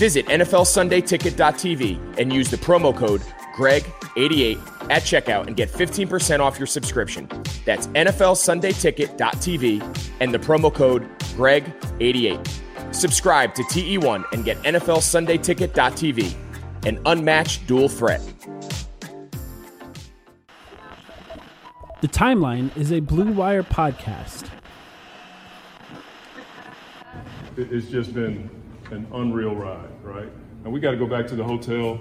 Visit NFLSundayTicket.tv and use the promo code GREG88 at checkout and get 15% off your subscription. That's NFLSundayTicket.tv and the promo code GREG88. Subscribe to TE1 and get NFLSundayTicket.tv an unmatched dual threat. The Timeline is a Blue Wire podcast. It's just been an unreal ride, right? And we got to go back to the hotel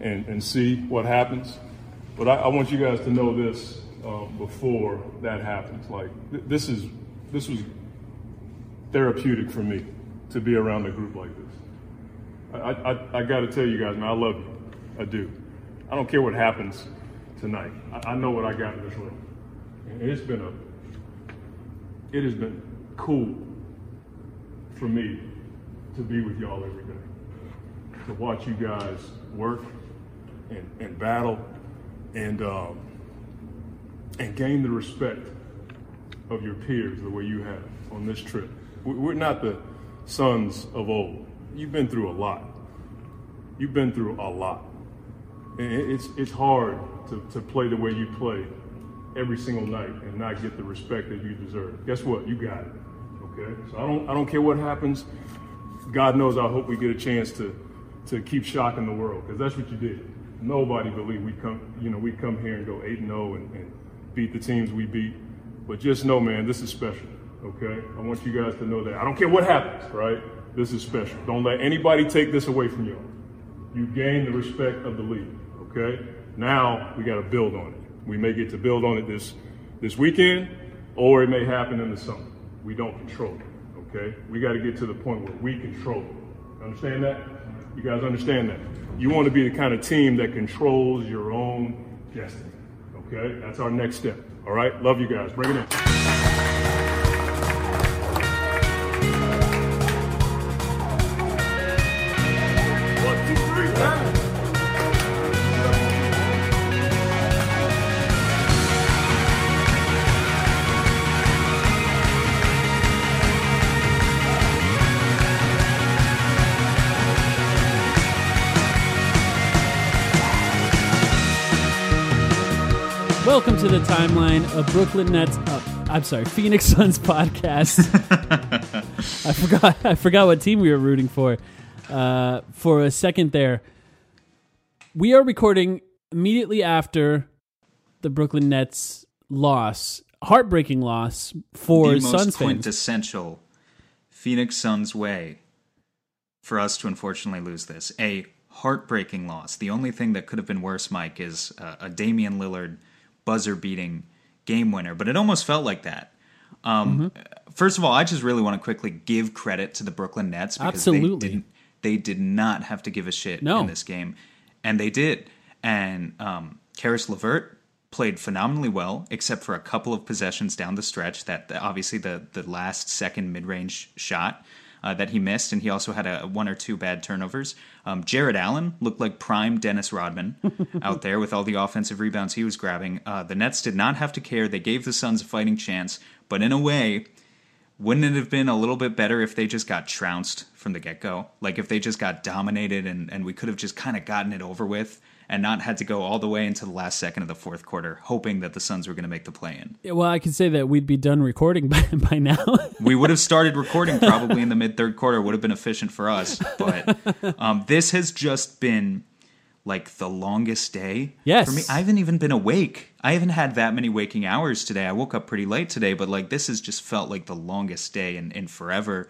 and, and see what happens. But I, I want you guys to know this um, before that happens. Like th- this is this was therapeutic for me to be around a group like this. I, I, I got to tell you guys, man, I love you. I do. I don't care what happens tonight. I, I know what I got in this room. And it's been a, it has been cool for me to be with y'all every day, to watch you guys work and, and battle and, um, and gain the respect of your peers the way you have on this trip. We're not the sons of old you've been through a lot. You've been through a lot. And it's, it's hard to, to play the way you play every single night and not get the respect that you deserve. Guess what? You got it. Okay? So I don't, I don't care what happens. God knows I hope we get a chance to, to keep shocking the world because that's what you did. Nobody believed we come, you know, we come here and go 8 and 0 and beat the teams we beat. But just know, man, this is special. Okay? I want you guys to know that. I don't care what happens, right? This is special. Don't let anybody take this away from you. You gain the respect of the league. Okay? Now we got to build on it. We may get to build on it this this weekend, or it may happen in the summer. We don't control it. Okay? We got to get to the point where we control it. Understand that? You guys understand that? You want to be the kind of team that controls your own destiny. Okay? That's our next step. All right? Love you guys. Bring it in. Timeline of Brooklyn Nets. Uh, I'm sorry, Phoenix Suns podcast. I forgot. I forgot what team we were rooting for. Uh, for a second there, we are recording immediately after the Brooklyn Nets loss, heartbreaking loss for the most Suns fans. quintessential Phoenix Suns way for us to unfortunately lose this. A heartbreaking loss. The only thing that could have been worse, Mike, is a, a Damian Lillard buzzer beating game winner, but it almost felt like that. Um, Mm-hmm. First of all, I just really want to quickly give credit to the Brooklyn Nets because Absolutely. they didn't they did not have to give a shit No. in this game, and they did. And um, Caris LeVert played phenomenally well, except for a couple of possessions down the stretch. That that obviously the the last second mid range shot. Uh, that he missed, and he also had a one or two bad turnovers. Um, Jarrett Allen looked like prime Dennis Rodman out there with all the offensive rebounds he was grabbing. Uh, the Nets did not have to care; they gave the Suns a fighting chance, but in a way, wouldn't it have been a little bit better if they just got trounced from the get go? Like if they just got dominated and, and we could have just kind of gotten it over with and not had to go all the way into the last second of the fourth quarter, hoping that the Suns were going to make the play in. Yeah, well, I can say that we'd be done recording by, by now. We would have started recording probably in the mid third quarter, would have been efficient for us. But um, this has just been like the longest day Yes. for me. I haven't even been awake. I haven't had that many waking hours today. I woke up pretty late today, but like this has just felt like the longest day in, in forever.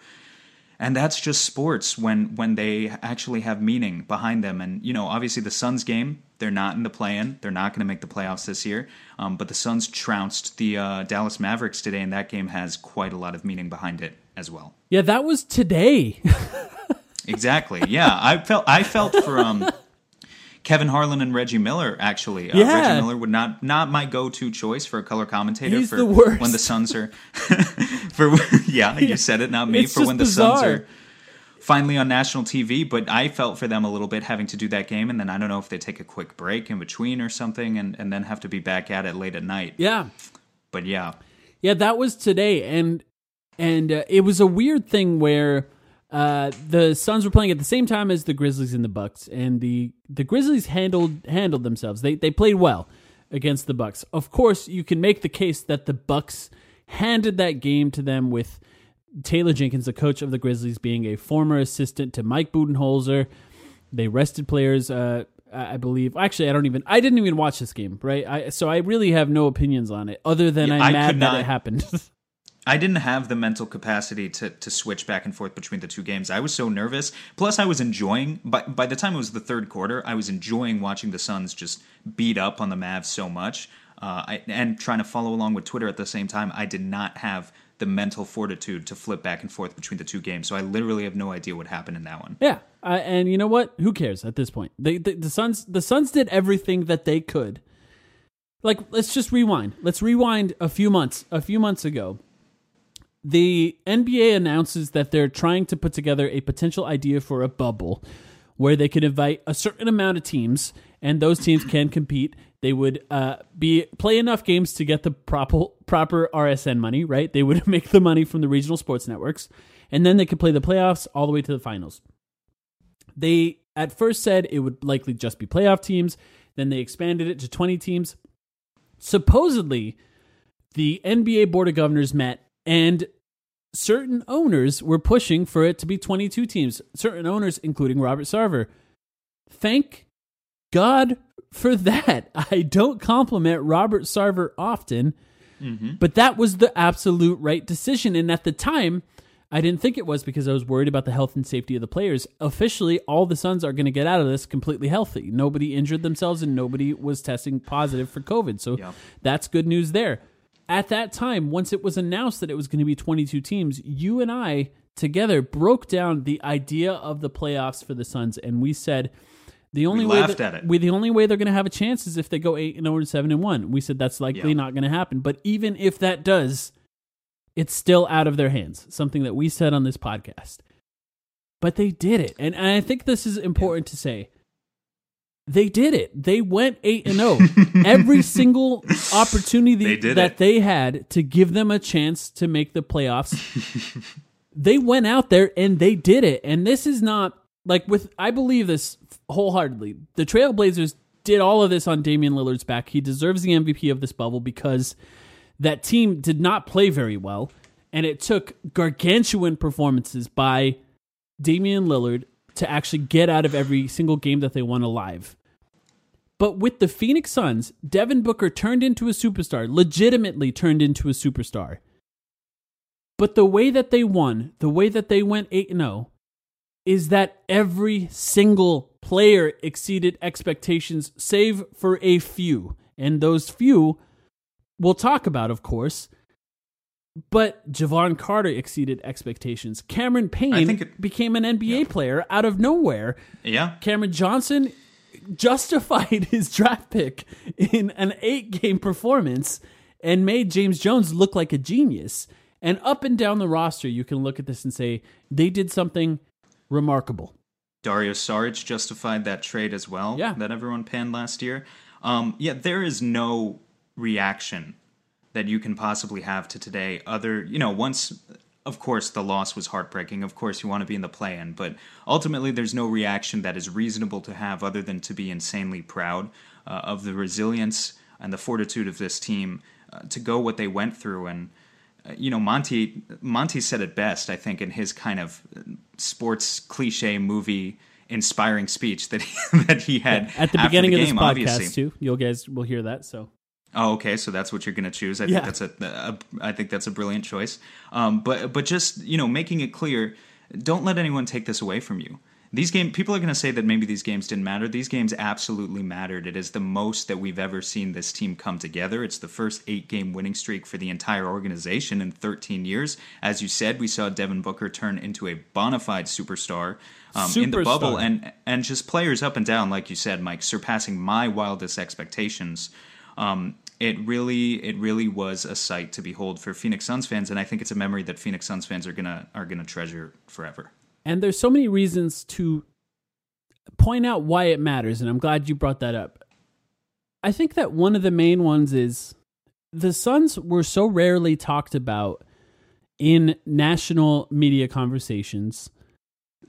And that's just sports when when they actually have meaning behind them. And you know, obviously the Suns game, they're not in the play-in. They're not going to make the playoffs this year. Um, but the Suns trounced the uh, Dallas Mavericks today, and that game has quite a lot of meaning behind it as well. yeah, that was today. Exactly. Yeah, I felt I felt for um, Kevin Harlan and Reggie Miller. Actually, uh, Yeah. Reggie Miller would not not my go to choice for a color commentator. He's for the worst. when the Suns are for yeah, you said it, not me. It's for when the Suns are finally on national TV. But I felt for them a little bit having to do that game, and then I don't know if they take a quick break in between or something, and and then have to be back at it late at night. yeah. But yeah, Yeah, that was today, and and uh, it was a weird thing where uh, the Suns were playing at the same time as the Grizzlies and the Bucks, and the the Grizzlies handled handled themselves. They they played well against the Bucks. Of course, you can make the case that the Bucks handed that game to them with Taylor Jenkins, the coach of the Grizzlies, being a former assistant to Mike Budenholzer. They rested players. Uh, I believe. Actually, I don't even. I didn't even watch this game, right? I, so I really have no opinions on it, other than Yeah, I'm I mad could that not- it happened. I didn't have the mental capacity to, to switch back and forth between the two games. I was so nervous. Plus, I was enjoying. By by the time it was the third quarter, I was enjoying watching the Suns just beat up on the Mavs so much, uh, I, and trying to follow along with Twitter at the same time. I did not have the mental fortitude to flip back and forth between the two games. So I literally have no idea what happened in that one. yeah, and you know what? Who cares at this point? The the Suns the Suns did everything that they could. Like, let's just rewind. Let's rewind a few months. A few months ago, the NBA announces that they're trying to put together a potential idea for a bubble where they could invite a certain amount of teams and those teams can compete. They would uh, be play enough games to get the proper proper RSN money, right? They would make the money from the regional sports networks, and then they could play the playoffs all the way to the finals. They at first said it would likely just be playoff teams. Then they expanded it to 20 teams. Supposedly, the NBA Board of Governors met and certain owners were pushing for it to be 22 teams. Certain owners, including Robert Sarver. Thank God for that. I don't compliment Robert Sarver often, mm-hmm. but that was the absolute right decision. And at the time, I didn't think it was because I was worried about the health and safety of the players. Officially, all the Suns are going to get out of this completely healthy. Nobody injured themselves and nobody was testing positive for COVID. So Yeah. that's good news there. At that time, once it was announced that it was going to be 22 teams, you and I together broke down the idea of the playoffs for the Suns, and we said the only way laughed that- at it. we the only way they're going to have a chance is if they go eight and zero and seven and one. We said that's likely Yeah. not going to happen. But even if that does, it's still out of their hands. Something that we said on this podcast. But they did it, and, and I think this is important to say. They did it. They went eight and zero. Oh. Every single opportunity They did that it. they had to give them a chance to make the playoffs, they went out there and they did it. And this is not like with I believe this wholeheartedly. The Trailblazers did all of this on Damian Lillard's back. He deserves the MVP of this bubble because that team did not play very well. And it took gargantuan performances by Damian Lillard to actually get out of every single game that they won alive. But with the Phoenix Suns, Devin Booker turned into a superstar, legitimately turned into a superstar. But the way that they won, the way that they went 8 0, is that every single player exceeded expectations, save for a few. And those few we'll talk about, of course. But Jevon Carter exceeded expectations. Cameron Payne it, became an NBA yeah. player out of nowhere. Yeah. Cameron Johnson justified his draft pick in an eight game performance and made James Jones look like a genius. And up and down the roster, you can look at this and say they did something remarkable. Dario Saric justified that trade as well. Yeah. That everyone panned last year. Um, yeah, there is no reaction that you can possibly have to today other you know once of course the loss was heartbreaking of course you want to be in the play in but ultimately there's no reaction that is reasonable to have other than to be insanely proud uh, of the resilience and the fortitude of this team uh, to go what they went through and uh, you know Monty Monty said it best I think in his kind of sports cliche movie inspiring speech that he, that he had at the beginning the game, of this podcast obviously. too. You guys will hear that. So Oh, okay. So that's what you're going to choose. I yeah. think that's a, a. I think that's a brilliant choice. Um, but but just you know, making it clear, don't let anyone take this away from you. These games, people are going to say that maybe these games didn't matter. These games absolutely mattered. It is the most that we've ever seen this team come together. It's the first eight game winning streak for the entire organization in 13 years. As you said, we saw Devin Booker turn into a bona fide superstar. Um, in the bubble and and just players up and down, like you said, Mike, surpassing my wildest expectations. Um, it really it really was a sight to behold for Phoenix Suns fans, and I think it's a memory that Phoenix Suns fans are gonna are gonna treasure forever. And there's so many reasons to point out why it matters, and I'm glad you brought that up. I think that one of the main ones is the Suns were so rarely talked about in national media conversations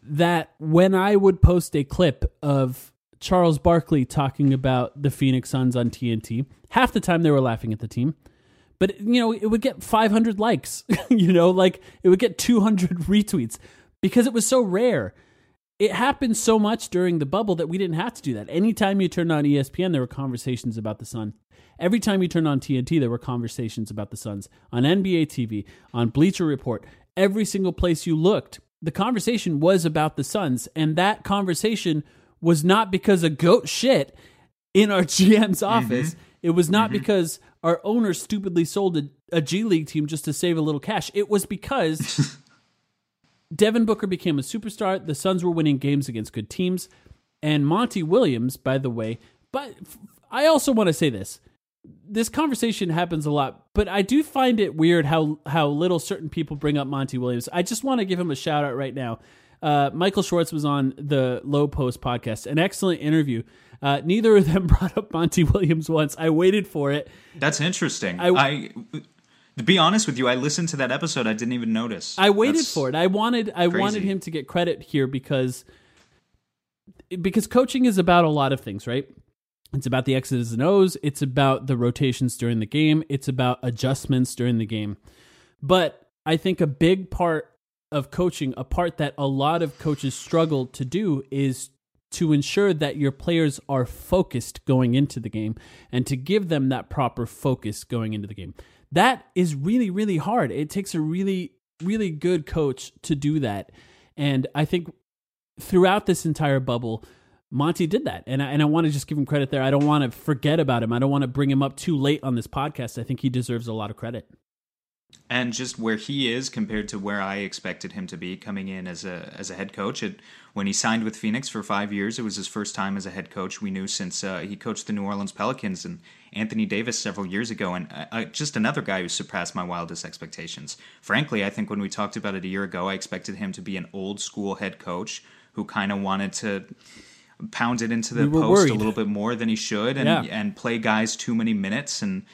that when I would post a clip of Charles Barkley talking about the Phoenix Suns on TNT. Half the time they were laughing at the team. But you know, it would get 500 likes, you know, like it would get 200 retweets because it was so rare. It happened so much during the bubble that we didn't have to do that. Anytime you turned on ESPN, there were conversations about the Sun. Every time you turned on TNT, there were conversations about the Suns. On NBA TV, on Bleacher Report, every single place you looked, the conversation was about the Suns. And that conversation was not because of goat shit in our GM's mm-hmm. office. Mm-hmm. It was not mm-hmm. because our owner stupidly sold a, a G League team just to save a little cash. It was because Devin Booker became a superstar. The Suns were winning games against good teams. And Monty Williams, by the way, but I also want to say this. This conversation happens a lot, but I do find it weird how how little certain people bring up Monty Williams. I just want to give him a shout out right now. Uh, Michael Schwartz was on the Lowe Post podcast, an excellent interview. Uh, neither of them brought up Monty Williams once. I waited for it. That's interesting. I, I to be honest with you, I listened to that episode. I didn't even notice. I waited That's for it. I wanted I crazy. wanted him to get credit here because because coaching is about a lot of things, right? It's about the X's and O's. It's about the rotations during the game. It's about adjustments during the game. But I think a big part of coaching, a part that a lot of coaches struggle to do is to ensure that your players are focused going into the game and to give them that proper focus going into the game. That is really, really hard. It takes a really, really good coach to do that. And I think throughout this entire bubble, Monty did that. And I, and I want to just give him credit there. I don't want to forget about him. I don't want to bring him up too late on this podcast. I think he deserves a lot of credit and just where he is compared to where I expected him to be coming in as a as a head coach. It, when he signed with Phoenix for five years, it was his first time as a head coach. We knew since uh, he coached the New Orleans Pelicans and Anthony Davis several years ago, and uh, uh, just another guy who surpassed my wildest expectations. Frankly, I think when we talked about it a year ago, I expected him to be an old school head coach who kind of wanted to pound it into the we post worried. a little bit more than he should and yeah. and play guys too many minutes and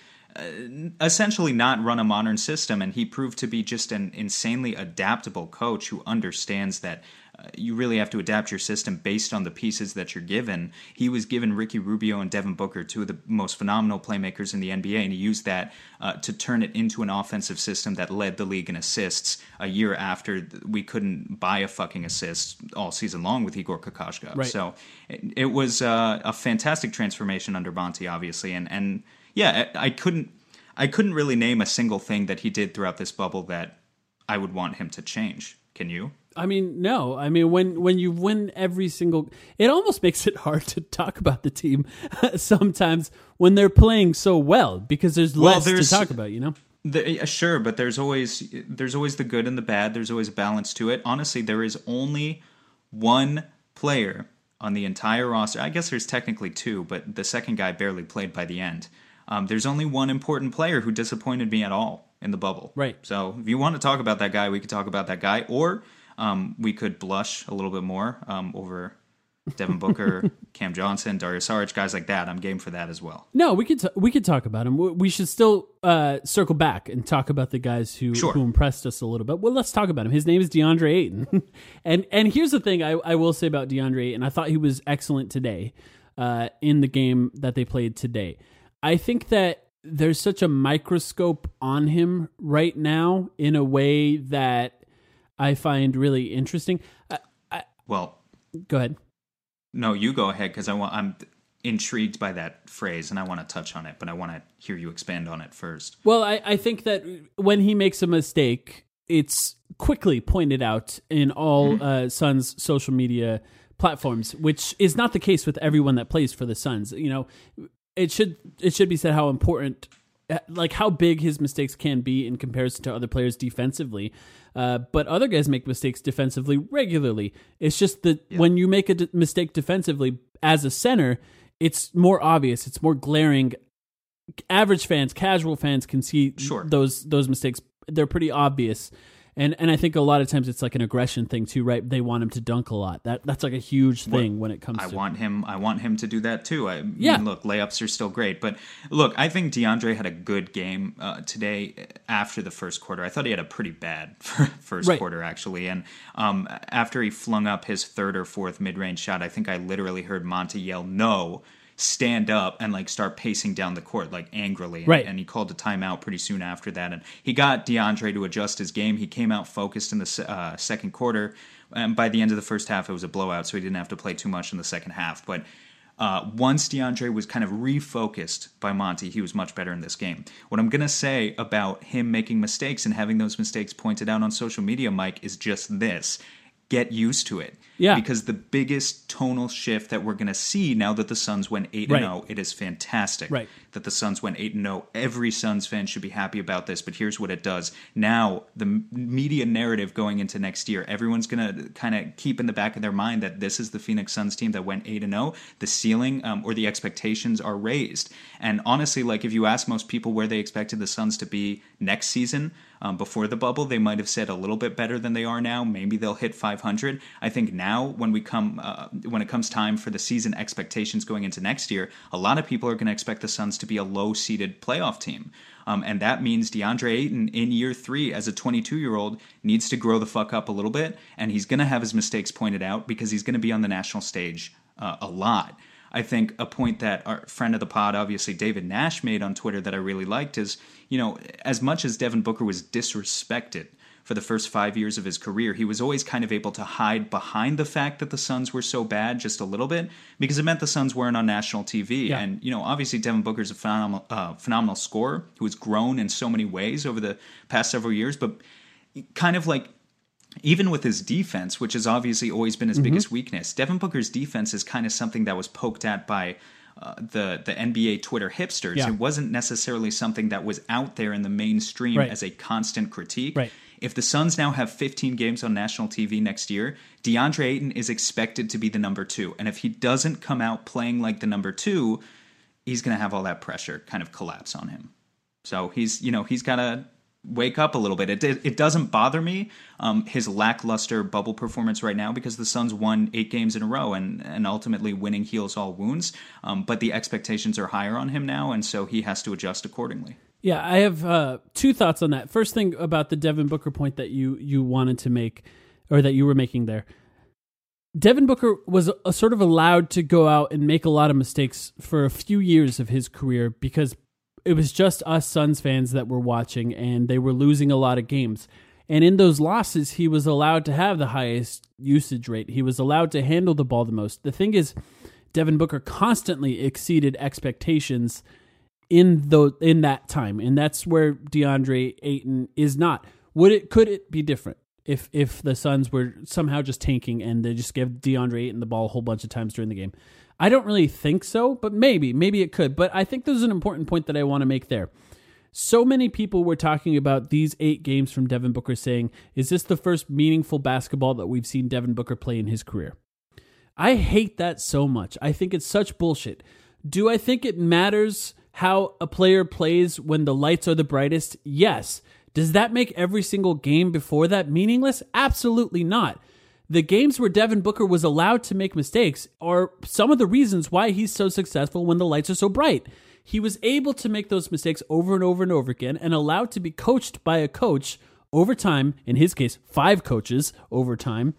essentially not run a modern system, and he proved to be just an insanely adaptable coach who understands that uh, you really have to adapt your system based on the pieces that you're given. He was given Ricky Rubio and Devin Booker, two of the most phenomenal playmakers in the NBA, and he used that uh, to turn it into an offensive system that led the league in assists a year after we couldn't buy a fucking assist all season long with Igor Kokoskov. Right. So it, it was uh, a fantastic transformation under Monty, obviously, and and yeah, I, I couldn't I couldn't really name a single thing that he did throughout this bubble that I would want him to change. Can you? I mean, no. I mean, when when you win every single, it almost makes it hard to talk about the team sometimes when they're playing so well because there's Well, less there's- to talk about. You know, The, yeah, sure, but there's always there's always the good and the bad. There's always a balance to it. Honestly, there is only one player on the entire roster. I guess there's technically two, but the second guy barely played by the end. Um, there's only one important player who disappointed me at all in the bubble. Right. So if you want to talk about that guy, we could talk about that guy, or um, we could blush a little bit more um, over Devin Booker, Cam Johnson, Dario Saric, guys like that. I'm game for that as well. no, we could t- we could talk about him. We- We should still uh, circle back and talk about the guys who Sure. who impressed us a little bit. Well, let's talk about him. His name is DeAndre Ayton, and and here's the thing I, I will say about DeAndre Ayton. I thought he was excellent today uh, in the game that they played today. I think that there's such a microscope on him right now in a way that I find really interesting. Uh, Well, go ahead. No, you go ahead because I want. I'm intrigued by that phrase and I want to touch on it, but I want to hear you expand on it first. Well, I, I think that when he makes a mistake, it's quickly pointed out in all uh, Suns social media platforms, which is not the case with everyone that plays for the Suns. You know, it should it should be said how important, uh, like how big his mistakes can be in comparison to other players defensively. Uh, but other guys make mistakes defensively regularly. It's just that when you make a d- mistake defensively as a center, it's more obvious. It's more glaring average fans, casual fans can see Sure. those those mistakes. They're pretty obvious. And and I think a lot of times it's like an aggression thing too, right? They want him to dunk a lot. That that's like a huge thing when it comes I to want him. I want him to do that too. I Yeah. mean, look, layups are still great, but look, I think DeAndre had a good game uh, today after the first quarter. I thought he had a pretty bad first Right. quarter actually, and um, after he flung up his third or fourth mid-range shot, I think I literally heard Monty yell "No." Stand up and like start pacing down the court like angrily. And, Right. and he called a timeout pretty soon after that. And he got DeAndre to adjust his game. He came out focused in the uh, second quarter. And by the end of the first half it was a blowout so he didn't have to play too much in the second half. But uh, once DeAndre was kind of refocused by Monty, he was much better in this game. What I'm going to say about him making mistakes and having those mistakes pointed out on social media, Mike, is just this get used to it. Yeah. Because the biggest tonal shift that we're going to see now that the Suns went 8 Right. and 0, it is fantastic Right. that the Suns went 8 and 0. Every Suns fan should be happy about this, but here's what it does. Now, the media narrative going into next year, everyone's going to kind of keep in the back of their mind that this is the Phoenix Suns team that went 8 and 0. The ceiling um, or the expectations are raised. And honestly, like if you ask most people where they expected the Suns to be next season, um, before the bubble, they might have said a little bit better than they are now. Maybe they'll hit 500. I think now, when we come, uh, when it comes time for the season expectations going into next year, a lot of people are going to expect the Suns to be a low-seeded playoff team, um, and that means DeAndre Ayton in year three as a 22-year-old needs to grow the fuck up a little bit, and he's going to have his mistakes pointed out because he's going to be on the national stage uh, a lot. I think a point that our friend of the pod, obviously David Nash, made on Twitter that I really liked is, you know, as much as Devin Booker was disrespected for the first five years of his career, he was always kind of able to hide behind the fact that the Suns were so bad just a little bit because it meant the Suns weren't on national TV. Yeah. And, you know, obviously Devin Booker's a phenomenal, uh, phenomenal scorer who has grown in so many ways over the past several years, but kind of like even with his defense, which has obviously always been his Mm-hmm. biggest weakness, Devin Booker's defense is kind of something that was poked at by uh, the the NBA Twitter hipsters. Yeah. It wasn't necessarily something that was out there in the mainstream Right. as a constant critique. Right. If the Suns now have 15 games on national TV next year, DeAndre Ayton is expected to be the number two, and if he doesn't come out playing like the number two, he's going to have all that pressure kind of collapse on him. So he's, you know, he's got to wake up a little bit. It it doesn't bother me um, his lackluster bubble performance right now because the Suns won eight games in a row and and ultimately winning heals all wounds. Um, but the expectations are higher on him now, and so he has to adjust accordingly. Yeah, I have uh, two thoughts on that. First thing about the Devin Booker point that you you wanted to make, or that you were making there. Devin Booker was a, sort of allowed to go out and make a lot of mistakes for a few years of his career because it was just us Suns fans that were watching and they were losing a lot of games. And in those losses, he was allowed to have the highest usage rate. He was allowed to handle the ball the most. The thing is, Devin Booker constantly exceeded expectations in the in that time, and that's where DeAndre Ayton is not. Would it could it be different if if the Suns were somehow just tanking and they just give DeAndre Ayton the ball a whole bunch of times during the game? I don't really think so, but maybe maybe it could. But I think there's an important point that I want to make there. So many people were talking about these eight games from Devin Booker, saying, "Is this the first meaningful basketball that we've seen Devin Booker play in his career?" I hate that so much. I think it's such bullshit. Do I think it matters how a player plays when the lights are the brightest? Yes. Does that make every single game before that meaningless? Absolutely not. The games where Devin Booker was allowed to make mistakes are some of the reasons why he's so successful when the lights are so bright. He was able to make those mistakes over and over and over again and allowed to be coached by a coach over time, in his case, five coaches over time,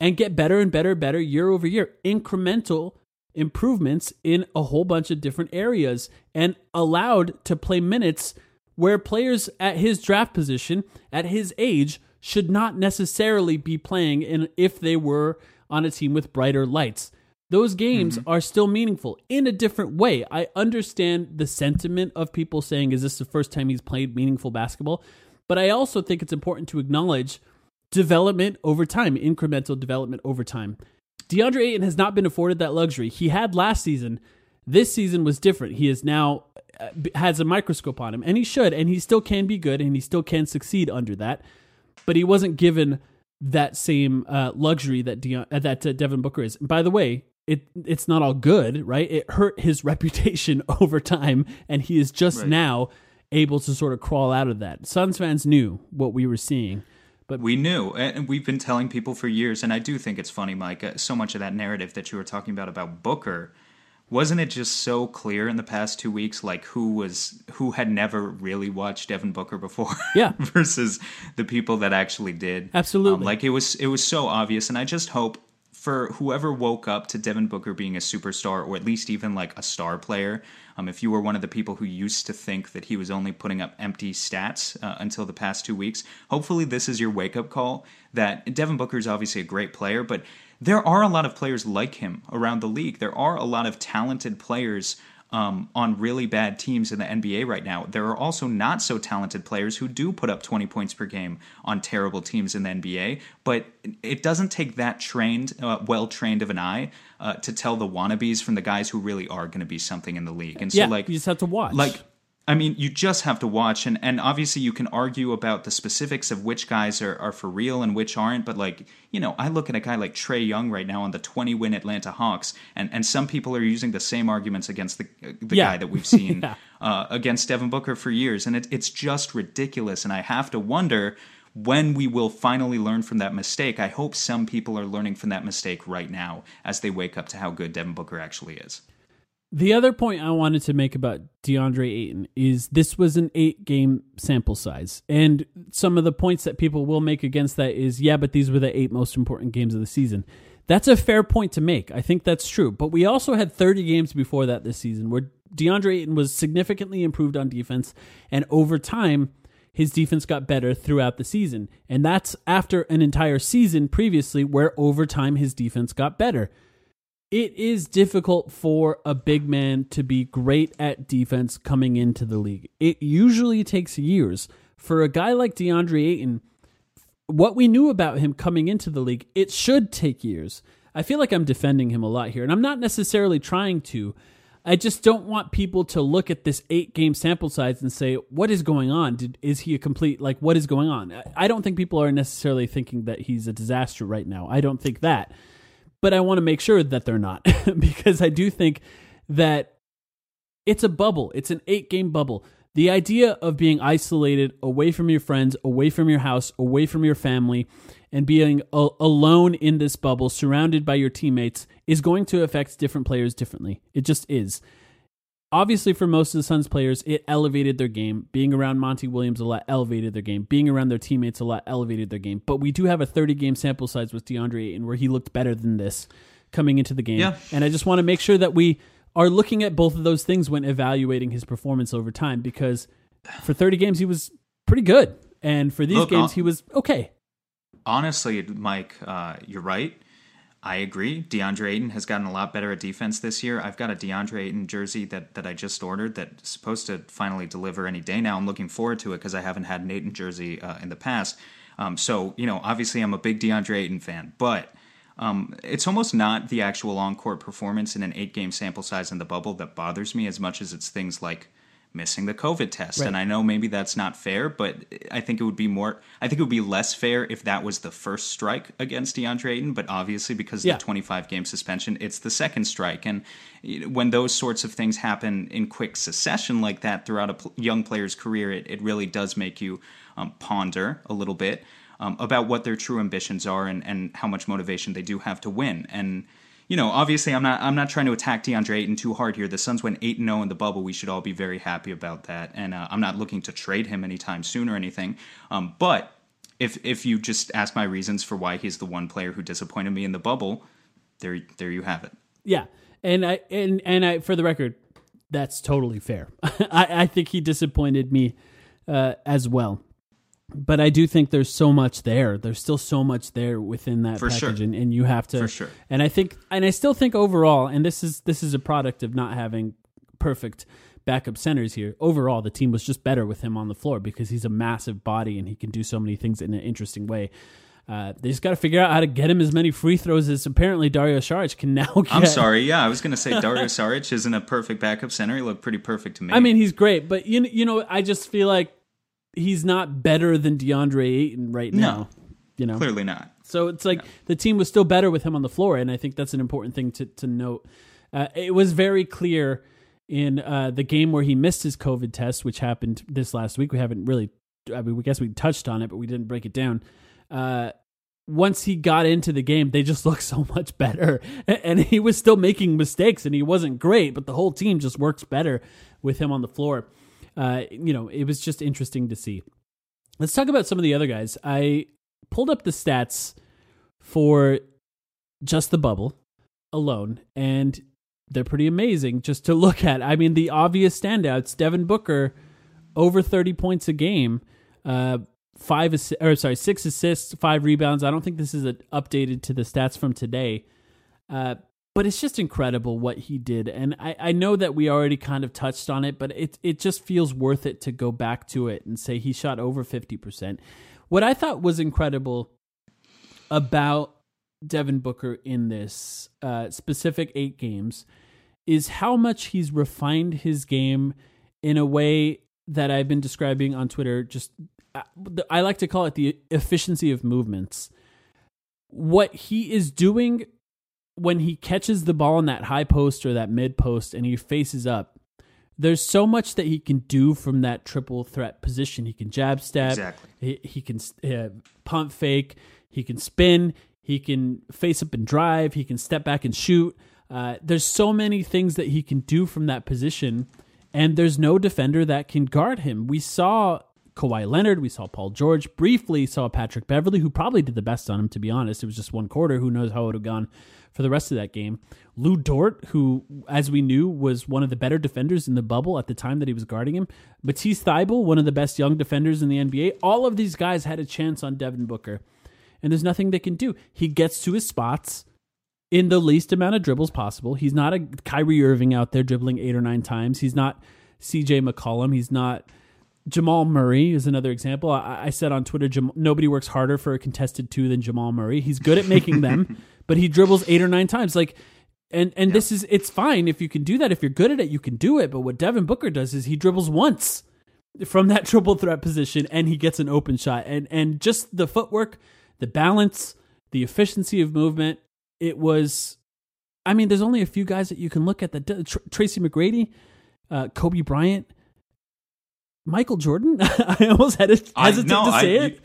and get better and better and better year over year. Incremental improvements in a whole bunch of different areas and allowed to play minutes where players at his draft position, at his age, should not necessarily be playing in if they were on a team with brighter lights. Those games mm-hmm. are still meaningful in a different way. I understand the sentiment of people saying, is this the first time he's played meaningful basketball? But I also think it's important to acknowledge development over time, incremental development over time. DeAndre Ayton has not been afforded that luxury. He had last season. This season was different. He is now uh, has a microscope on him, and he should, and he still can be good, and he still can succeed under that. But he wasn't given that same uh, luxury that De- uh, that uh, Devin Booker is. And by the way, it it's not all good, right? It hurt his reputation over time, and he is just right. now able to sort of crawl out of that. Suns fans knew what we were seeing. But we knew, and we've been telling people for years. And I do think it's funny, Mike. Uh, so much of that narrative that you were talking about about Booker, wasn't it just so clear in the past two weeks, like who was who had never really watched Devin Booker before, yeah, versus the people that actually did, absolutely. Um, like it was, it was so obvious, and I just hope for whoever woke up to Devin Booker being a superstar or at least even like a star player, um, if you were one of the people who used to think that he was only putting up empty stats uh, until the past two weeks, hopefully this is your wake up call that Devin Booker is obviously a great player, but there are a lot of players like him around the league. There are a lot of talented players um, on really bad teams in the NBA right now. There are also not so talented players who do put up 20 points per game on terrible teams in the NBA, but it doesn't take that trained, uh, well trained of an eye uh, to tell the wannabes from the guys who really are going to be something in the league. And so, yeah, like, you just have to watch. Like, I mean, you just have to watch, and, and obviously you can argue about the specifics of which guys are, are for real and which aren't. But like, you know, I look at a guy like Trae Young right now on the 20 win Atlanta Hawks, and, and some people are using the same arguments against the the yeah. guy that we've seen yeah. uh, against Devin Booker for years, and it, it's just ridiculous. And I have to wonder when we will finally learn from that mistake. I hope some people are learning from that mistake right now as they wake up to how good Devin Booker actually is. The other point I wanted to make about DeAndre Ayton is this was an eight game sample size. And some of the points that people will make against that is, yeah, but these were the eight most important games of the season. That's a fair point to make. I think that's true. But we also had 30 games before that this season where DeAndre Ayton was significantly improved on defense. And over time, his defense got better throughout the season. And that's after an entire season previously where over time his defense got better it is difficult for a big man to be great at defense coming into the league. It usually takes years. For a guy like DeAndre Ayton, what we knew about him coming into the league, it should take years. I feel like I'm defending him a lot here, and I'm not necessarily trying to. I just don't want people to look at this eight game sample size and say, what is going on? Did, is he a complete, like, what is going on? I don't think people are necessarily thinking that he's a disaster right now. I don't think that but I want to make sure that they're not because I do think that it's a bubble. It's an eight game bubble. The idea of being isolated away from your friends, away from your house, away from your family, and being a- alone in this bubble, surrounded by your teammates, is going to affect different players differently. It just is. Obviously for most of the Suns players, it elevated their game. Being around Monty Williams a lot elevated their game. Being around their teammates a lot elevated their game. But we do have a 30 game sample size with DeAndre Ayton where he looked better than this coming into the game. Yeah. And I just want to make sure that we are looking at both of those things when evaluating his performance over time because for 30 games he was pretty good. And for these Look, games uh, he was okay. Honestly, Mike, uh, you're right. I agree. DeAndre Ayton has gotten a lot better at defense this year. I've got a DeAndre Ayton jersey that, that I just ordered that's supposed to finally deliver any day now. I'm looking forward to it because I haven't had an Ayton jersey uh, in the past. Um, so, you know, obviously I'm a big DeAndre Ayton fan, but um, it's almost not the actual on court performance in an eight game sample size in the bubble that bothers me as much as it's things like missing the COVID test. Right. And I know maybe that's not fair, but I think it would be more, I think it would be less fair if that was the first strike against DeAndre Ayton. But obviously, because Yeah. of the 25 game suspension, it's the second strike. And when those sorts of things happen in quick succession like that throughout a pl- young player's career, it, it really does make you um, ponder a little bit. Um, about what their true ambitions are and, and how much motivation they do have to win. And you know, obviously, I'm not I'm not trying to attack DeAndre Ayton too hard here. The Suns went eight and zero in the bubble. We should all be very happy about that. And uh, I'm not looking to trade him anytime soon or anything. Um, but if if you just ask my reasons for why he's the one player who disappointed me in the bubble, there there you have it. Yeah, and I and and I for the record, that's totally fair. I, I think he disappointed me uh, as well, but I do think there's so much there. There's still so much there within that For sure. package, and, and you have to For sure. And I think, and I still think overall, and this is this is a product of not having perfect backup centers here. Overall, the team was just better with him on the floor because he's a massive body and he can do so many things in an interesting way. Uh, they just got to figure out how to get him as many free throws as apparently Dario Saric can now get. I'm sorry. Yeah, I was going to say Dario Saric isn't a perfect backup center. He looked pretty perfect to me. I mean, he's great, but you you know, I just feel like he's not better than DeAndre Ayton right now. You know, clearly not. so it's like the team was still better with him on the floor, and I think that's an important thing to to note. Uh, it was very clear in uh, the game where he missed his COVID test, which happened this last week. We haven't really, I mean, we guess we touched on it, but we didn't break it down. Uh, once he got into the game, they just looked so much better, and he was still making mistakes, and he wasn't great, but the whole team just works better with him on the floor. Uh, you know, it was just interesting to see. Let's talk about some of the other guys. I pulled up the stats for just the bubble alone, and they're pretty amazing just to look at. I mean, the obvious standouts: Devin Booker over thirty points a game, uh, five assi- or sorry, six assists, five rebounds. I don't think this is updated to the stats from today, uh, but it's just incredible what he did. And I, I know that we already kind of touched on it, but it it just feels worth it to go back to it and say he shot over fifty percent. What I thought was incredible about Devin Booker in this uh, specific eight games is how much he's refined his game in a way that I've been describing on Twitter. Just uh, I like to call it the efficiency of movements. What he is doing when he catches the ball in that high post or that mid post and he faces up, there's so much that he can do from that triple threat position. He can jab step, Exactly. he, he can uh, pump fake, he can spin, he can face up and drive, he can step back and shoot. Uh, there's so many things that he can do from that position, and there's no defender that can guard him. We saw Kawhi Leonard, we saw Paul George, briefly saw Patrick Beverley, who probably did the best on him, to be honest. It was just one quarter. Who knows how it would have gone for the rest of that game. Lu Dort, who, as we knew, was one of the better defenders in the bubble at the time that he was guarding him. Matisse Thybulle, one of the best young defenders in the NBA. All of these guys had a chance on Devin Booker, and there's nothing they can do. He gets to his spots in the least amount of dribbles possible. He's not a Kyrie Irving out there dribbling eight or nine times. He's not CJ McCollum. He's not Jamal Murray is another example. I, I said on Twitter, Jam- nobody works harder for a contested two than Jamal Murray. He's good at making them, but he dribbles eight or nine times. Like, and and this is it's fine if you can do that. If you're good at it, you can do it. But what Devin Booker does is he dribbles once from that triple threat position and he gets an open shot. And and just the footwork, the balance, the efficiency of movement. It was. I mean, there's only a few guys that you can look at. That Tr- Tracy McGrady, uh, Kobe Bryant, Michael Jordan. I almost had to I- hesitate no, to say I, it.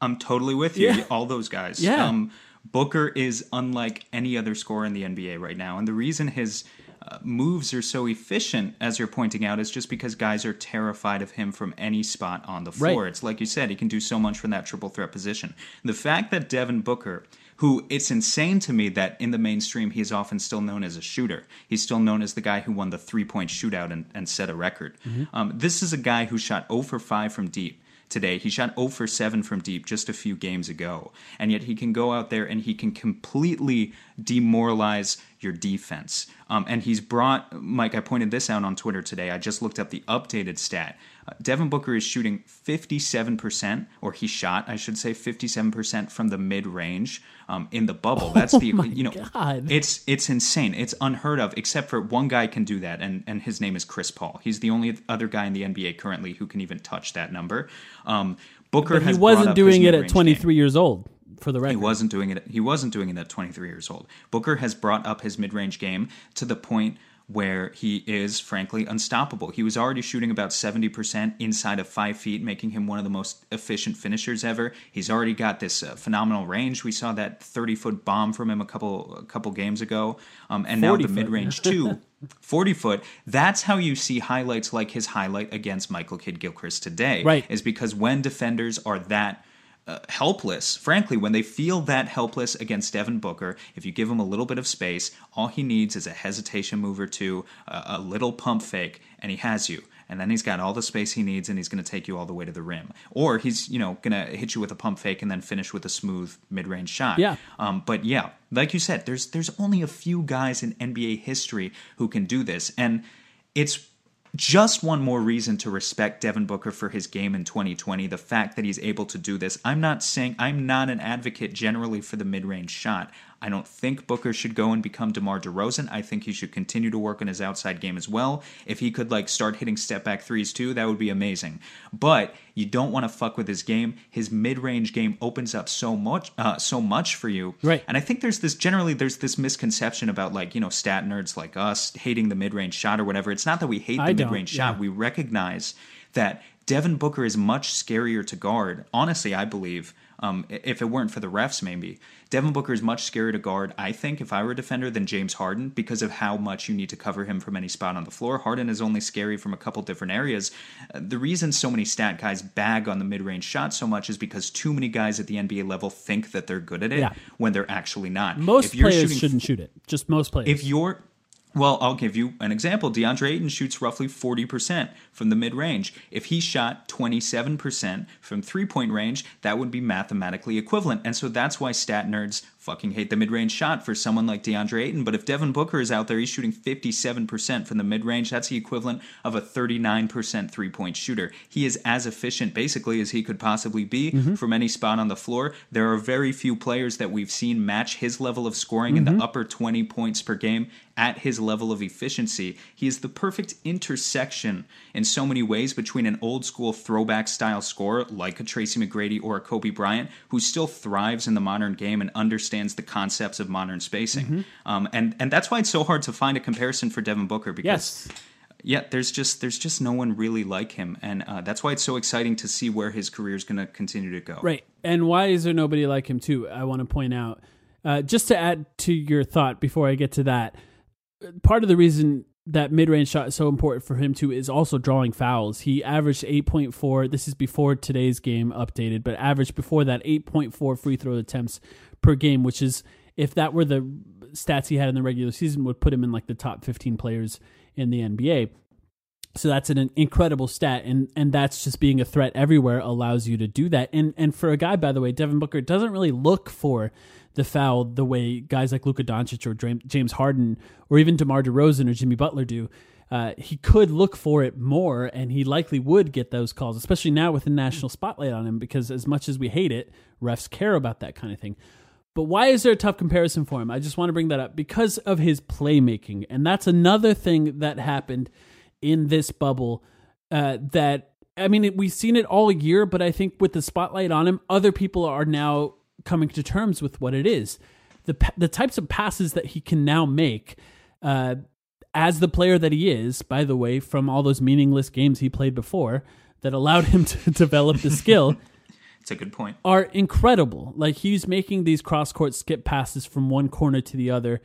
I'm totally with you. Yeah. All those guys. Yeah. Um, Booker is unlike any other scorer in the NBA right now, and the reason his uh, moves are so efficient, as you're pointing out, is just because guys are terrified of him from any spot on the floor. Right. It's like you said, he can do so much from that triple threat position. The fact that Devin Booker who it's insane to me that in the mainstream he is often still known as a shooter. He's still known as the guy who won the three point shootout and, and set a record. Um, this is a guy who shot 0 for 5 from deep today. He shot 0 for 7 from deep just a few games ago. And yet he can go out there and he can completely demoralize your defense. Um, and he's brought, Mike, I pointed this out on Twitter today. I just looked up the updated stat. Devin Booker is shooting 57%, or he shot, I should say, 57% from the mid range um, in the bubble. That's the, Oh you know, God. it's it's insane. It's unheard of, except for one guy can do that, and and his name is Chris Paul. He's the only other guy in the NBA currently who can even touch that number. Um, Booker he wasn't doing it at 23 game. years old, for the He wasn't doing it. He wasn't doing it at 23 years old. Booker has brought up his mid-range game to the point where he is frankly unstoppable. He was already shooting about 70% inside of five feet, making him one of the most efficient finishers ever. He's already got this uh, phenomenal range. We saw that 30-foot bomb from him a couple a couple games ago, um, and now the mid-range too. 40 foot. That's how you see highlights like his highlight against Michael Kidd Gilchrist today. Right. Is because when defenders are that uh, helpless, frankly, when they feel that helpless against Devin Booker, if you give him a little bit of space, all he needs is a hesitation move or two, a, a little pump fake, and he has you. And then he's got all the space he needs, and he's going to take you all the way to the rim. Or he's, you know, going to hit you with a pump fake and then finish with a smooth mid-range shot. Yeah. Um, but yeah, like you said, there's there's only a few guys in NBA history who can do this, and it's just one more reason to respect Devin Booker for his game in 2020. The fact that he's able to do this. I'm not saying I'm not an advocate generally for the mid-range shot. I don't think Booker should go and become DeMar DeRozan. I think he should continue to work on his outside game as well. If he could like start hitting step back threes too, that would be amazing. But you don't want to fuck with his game. His mid-range game opens up so much, uh, so much for you. Right. And I think there's this generally there's this misconception about like you know stat nerds like us hating the mid-range shot or whatever. It's not that we hate the I mid-range yeah. shot. We recognize that Devin Booker is much scarier to guard. Honestly, I believe. Um, if it weren't for the refs, maybe Devin Booker is much scarier to guard. I think if I were a defender than James Harden because of how much you need to cover him from any spot on the floor. Harden is only scary from a couple different areas. Uh, the reason so many stat guys bag on the mid-range shot so much is because too many guys at the NBA level think that they're good at it Yeah. when they're actually not. Most If you're players shooting shouldn't shoot it. Just most players. if you're well, I'll give you an example. DeAndre Ayton shoots roughly 40% from the mid range. If he shot 27% from three point range, that would be mathematically equivalent. And so that's why stat nerds fucking hate the mid range shot for someone like DeAndre Ayton. But if Devin Booker is out there, he's shooting 57% from the mid range. That's the equivalent of a 39% three point shooter. He is as efficient basically as he could possibly be mm-hmm. from any spot on the floor. There are very few players that we've seen match his level of scoring in the mm-hmm. upper 20 points per game at his level of efficiency. He is the perfect intersection in so many ways between an old school throwback style scorer like a Tracy McGrady or a Kobe Bryant who still thrives in the modern game and understands the concepts of modern spacing. Um, and and that's why it's so hard to find a comparison for Devin Booker because yes. yeah, there's just there's just no one really like him, and uh, that's why it's so exciting to see where his career is going to continue to go. Right. And why is there nobody like him, too? I want to point out, uh, just to add to your thought before I get to that, part of the reason that mid range shot is so important for him, too, is also drawing fouls. He averaged 8.4. This is before today's game updated, but averaged before that 8.4 free throw attempts per game, which is, if that were the stats he had in the regular season, would put him in like the top 15 players in the NBA. So that's an incredible stat, and and that's just being a threat everywhere allows you to do that. And and for a guy, by the way, Devin Booker doesn't really look for the foul the way guys like Luka Doncic or James Harden or even DeMar DeRozan or Jimmy Butler do. Uh, he could look for it more, and he likely would get those calls, especially now with the national spotlight on him. Because as much as we hate it, refs care about that kind of thing. But why is there a tough comparison for him? I just want to bring that up because of his playmaking, and that's another thing that happened in this bubble uh, that I mean we've seen it all year, but I think with the spotlight on him, other people are now coming to terms with what it is. The the types of passes that he can now make, uh, as the player that he is, by the way, from all those meaningless games he played before that allowed him to develop the skill It's a good point. are incredible. Like he's making these cross court skip passes from one corner to the other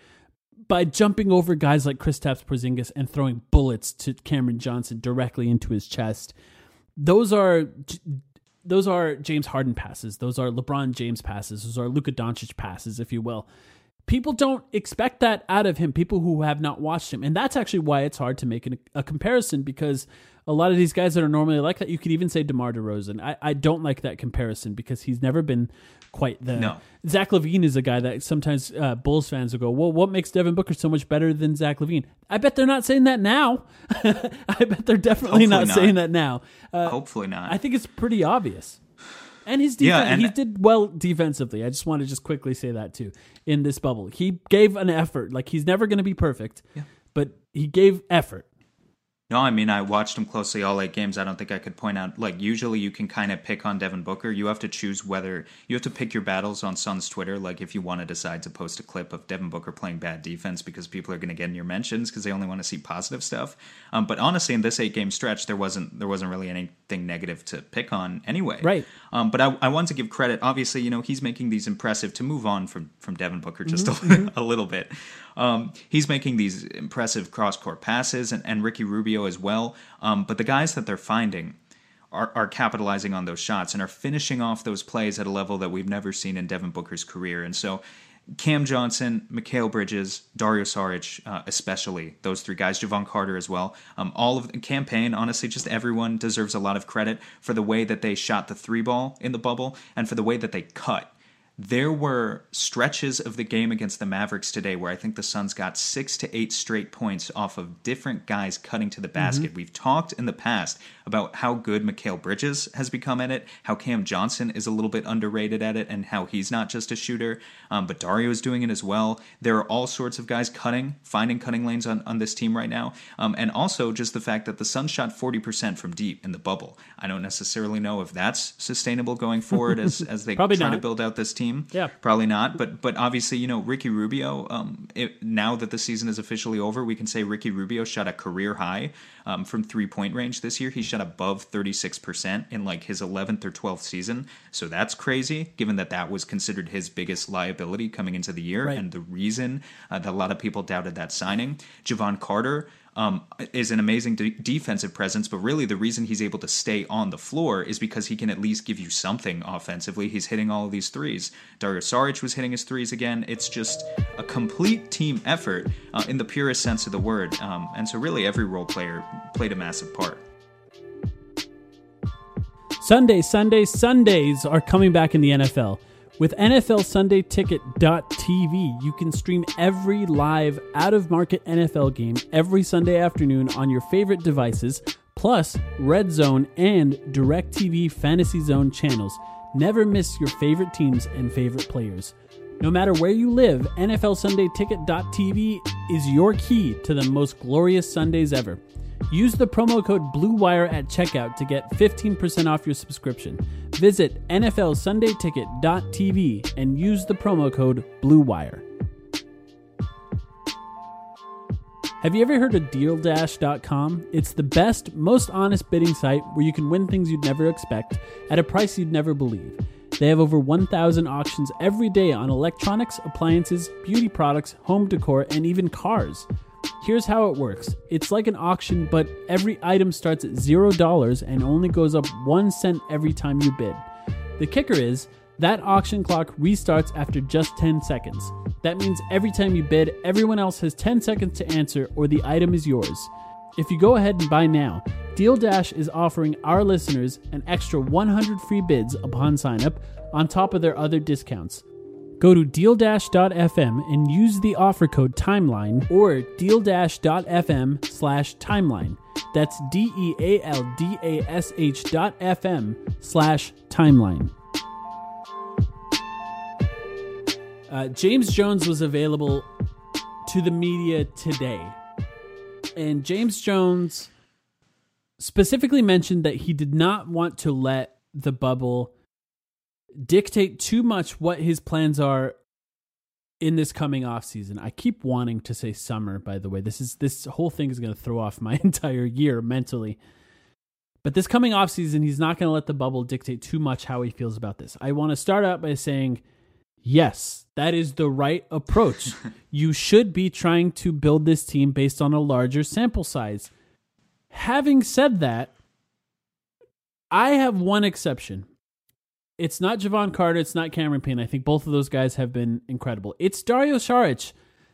by jumping over guys like Kristaps Porzingis and throwing bullets to Cameron Johnson directly into his chest. Those are those are James Harden passes. Those are LeBron James passes. Those are Luka Doncic passes, if you will. People don't expect that out of him. People who have not watched him, and that's actually why it's hard to make an, a comparison because a lot of these guys that are normally like that, you could even say DeMar DeRozan. I, I don't like that comparison because he's never been quite the. No. Zach LaVine is a guy that sometimes uh, Bulls fans will go, well, what makes Devin Booker so much better than Zach LaVine? I bet they're not saying that now. I bet they're definitely not, not, saying that now. Uh, Hopefully not. I think it's pretty obvious. And his defense, yeah, and he did well defensively. I just want to just quickly say that too. In this bubble, he gave an effort. Like he's never going to be perfect, yeah. but he gave effort. No, I mean I watched him closely all eight games. I don't think I could point out like usually you can kind of pick on Devin Booker. You have to choose whether you have to pick your battles on Suns Twitter. Like if you want to decide to post a clip of Devin Booker playing bad defense because people are going to get in your mentions because they only want to see positive stuff. Um, but honestly, in this eight game stretch, there wasn't there wasn't really anything negative to pick on anyway. Right. Um, but I, I want to give credit. Obviously, you know he's making these impressive to move on from from Devin Booker just mm-hmm. a, a little bit. Um, he's making these impressive cross court passes, and, and Ricky Rubio as well. Um, but the guys that they're finding are, are capitalizing on those shots and are finishing off those plays at a level that we've never seen in Devin Booker's career. And so Cam Johnson, Mikal Bridges, Dario Saric, uh, especially those three guys, Jevon Carter as well. Um, all of the Cam Payne, honestly, just everyone deserves a lot of credit for the way that they shot the three ball in the bubble and for the way that they cut there were stretches of the game against the Mavericks today where I think the Suns got six to eight straight points off of different guys cutting to the basket. Mm-hmm. We've talked in the past about how good Mikal Bridges has become at it, how Cam Johnson is a little bit underrated at it, and how he's not just a shooter, um, but Dario is doing it as well. There are all sorts of guys cutting, finding cutting lanes on, on this team right now. Um, and also just the fact that the Suns shot 40% from deep in the bubble. I don't necessarily know if that's sustainable going forward as, as they try not. to build out this team team. Yeah, probably not. But but obviously, you know, Ricky Rubio. Um, it, now that the season is officially over, we can say Ricky Rubio shot a career high um, from three point range this year. He shot above thirty six percent in like his eleventh or twelfth season. So that's crazy, given that that was considered his biggest liability coming into the year, right. and the reason uh, that a lot of people doubted that signing. Jevon Carter um, is an amazing de- defensive presence, but really the reason he's able to stay on the floor is because he can at least give you something offensively. He's hitting all of these threes. Dario Saric was hitting his threes again. It's just a complete team effort uh, in the purest sense of the word. Um, and so, really, every role player played a massive part. Sundays, Sundays, Sundays are coming back in the NFL. With NFLSundayTicket.tv, you can stream every live out of market NFL game every Sunday afternoon on your favorite devices, plus Red Zone and DirecTV Fantasy Zone channels. Never miss your favorite teams and favorite players. No matter where you live, NFLSundayTicket.tv is your key to the most glorious Sundays ever. Use the promo code BLUEWIRE at checkout to get 15% off your subscription. Visit NFLSundayTicket.tv and use the promo code BLUEWIRE. Have you ever heard of DealDash.com? It's the best, most honest bidding site where you can win things you'd never expect at a price you'd never believe. They have over 1,000 auctions every day on electronics, appliances, beauty products, home decor, and even cars. Here's how it works it's like an auction, but every item starts at $0 and only goes up 1 cent every time you bid. The kicker is that auction clock restarts after just 10 seconds. That means every time you bid, everyone else has 10 seconds to answer or the item is yours. If you go ahead and buy now, Deal Dash is offering our listeners an extra 100 free bids upon sign up on top of their other discounts. Go to dealdash.fm and use the offer code TIMELINE or dealdash.fm slash timeline. That's D E A L D A S H dot FM slash timeline. Uh, James Jones was available to the media today. And James Jones specifically mentioned that he did not want to let the bubble dictate too much what his plans are in this coming off season. I keep wanting to say summer, by the way. This is this whole thing is going to throw off my entire year mentally. But this coming off season, he's not going to let the bubble dictate too much how he feels about this. I want to start out by saying Yes, that is the right approach. you should be trying to build this team based on a larger sample size. Having said that, I have one exception. It's not Jevon Carter, it's not Cameron Payne. I think both of those guys have been incredible. It's Dario Saric.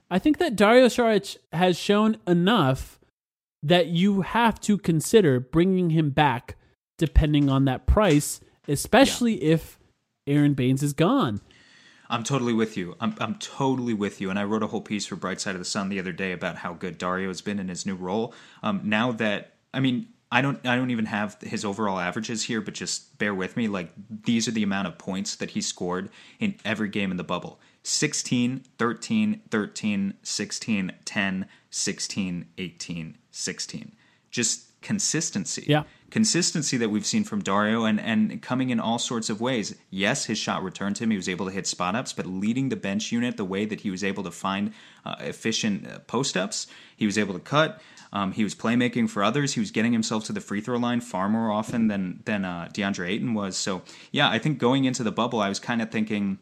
I think that Dario Saric has shown enough that you have to consider bringing him back depending on that price, especially yeah. if Aron Baynes is gone. I'm totally with you. I'm, I'm totally with you. And I wrote a whole piece for Bright Side of the Sun the other day about how good Dario has been in his new role. Um, now that I mean, I don't I don't even have his overall averages here, but just bear with me. Like these are the amount of points that he scored in every game in the bubble. 16, 13, 13, 16, 10, 16, 18, 16. Just consistency. Yeah consistency that we've seen from Dario and, and coming in all sorts of ways. Yes, his shot returned to him. He was able to hit spot ups, but leading the bench unit the way that he was able to find uh, efficient uh, post ups, he was able to cut. Um, he was playmaking for others. He was getting himself to the free throw line far more often than than uh, DeAndre Ayton was. So yeah, I think going into the bubble, I was kind of thinking.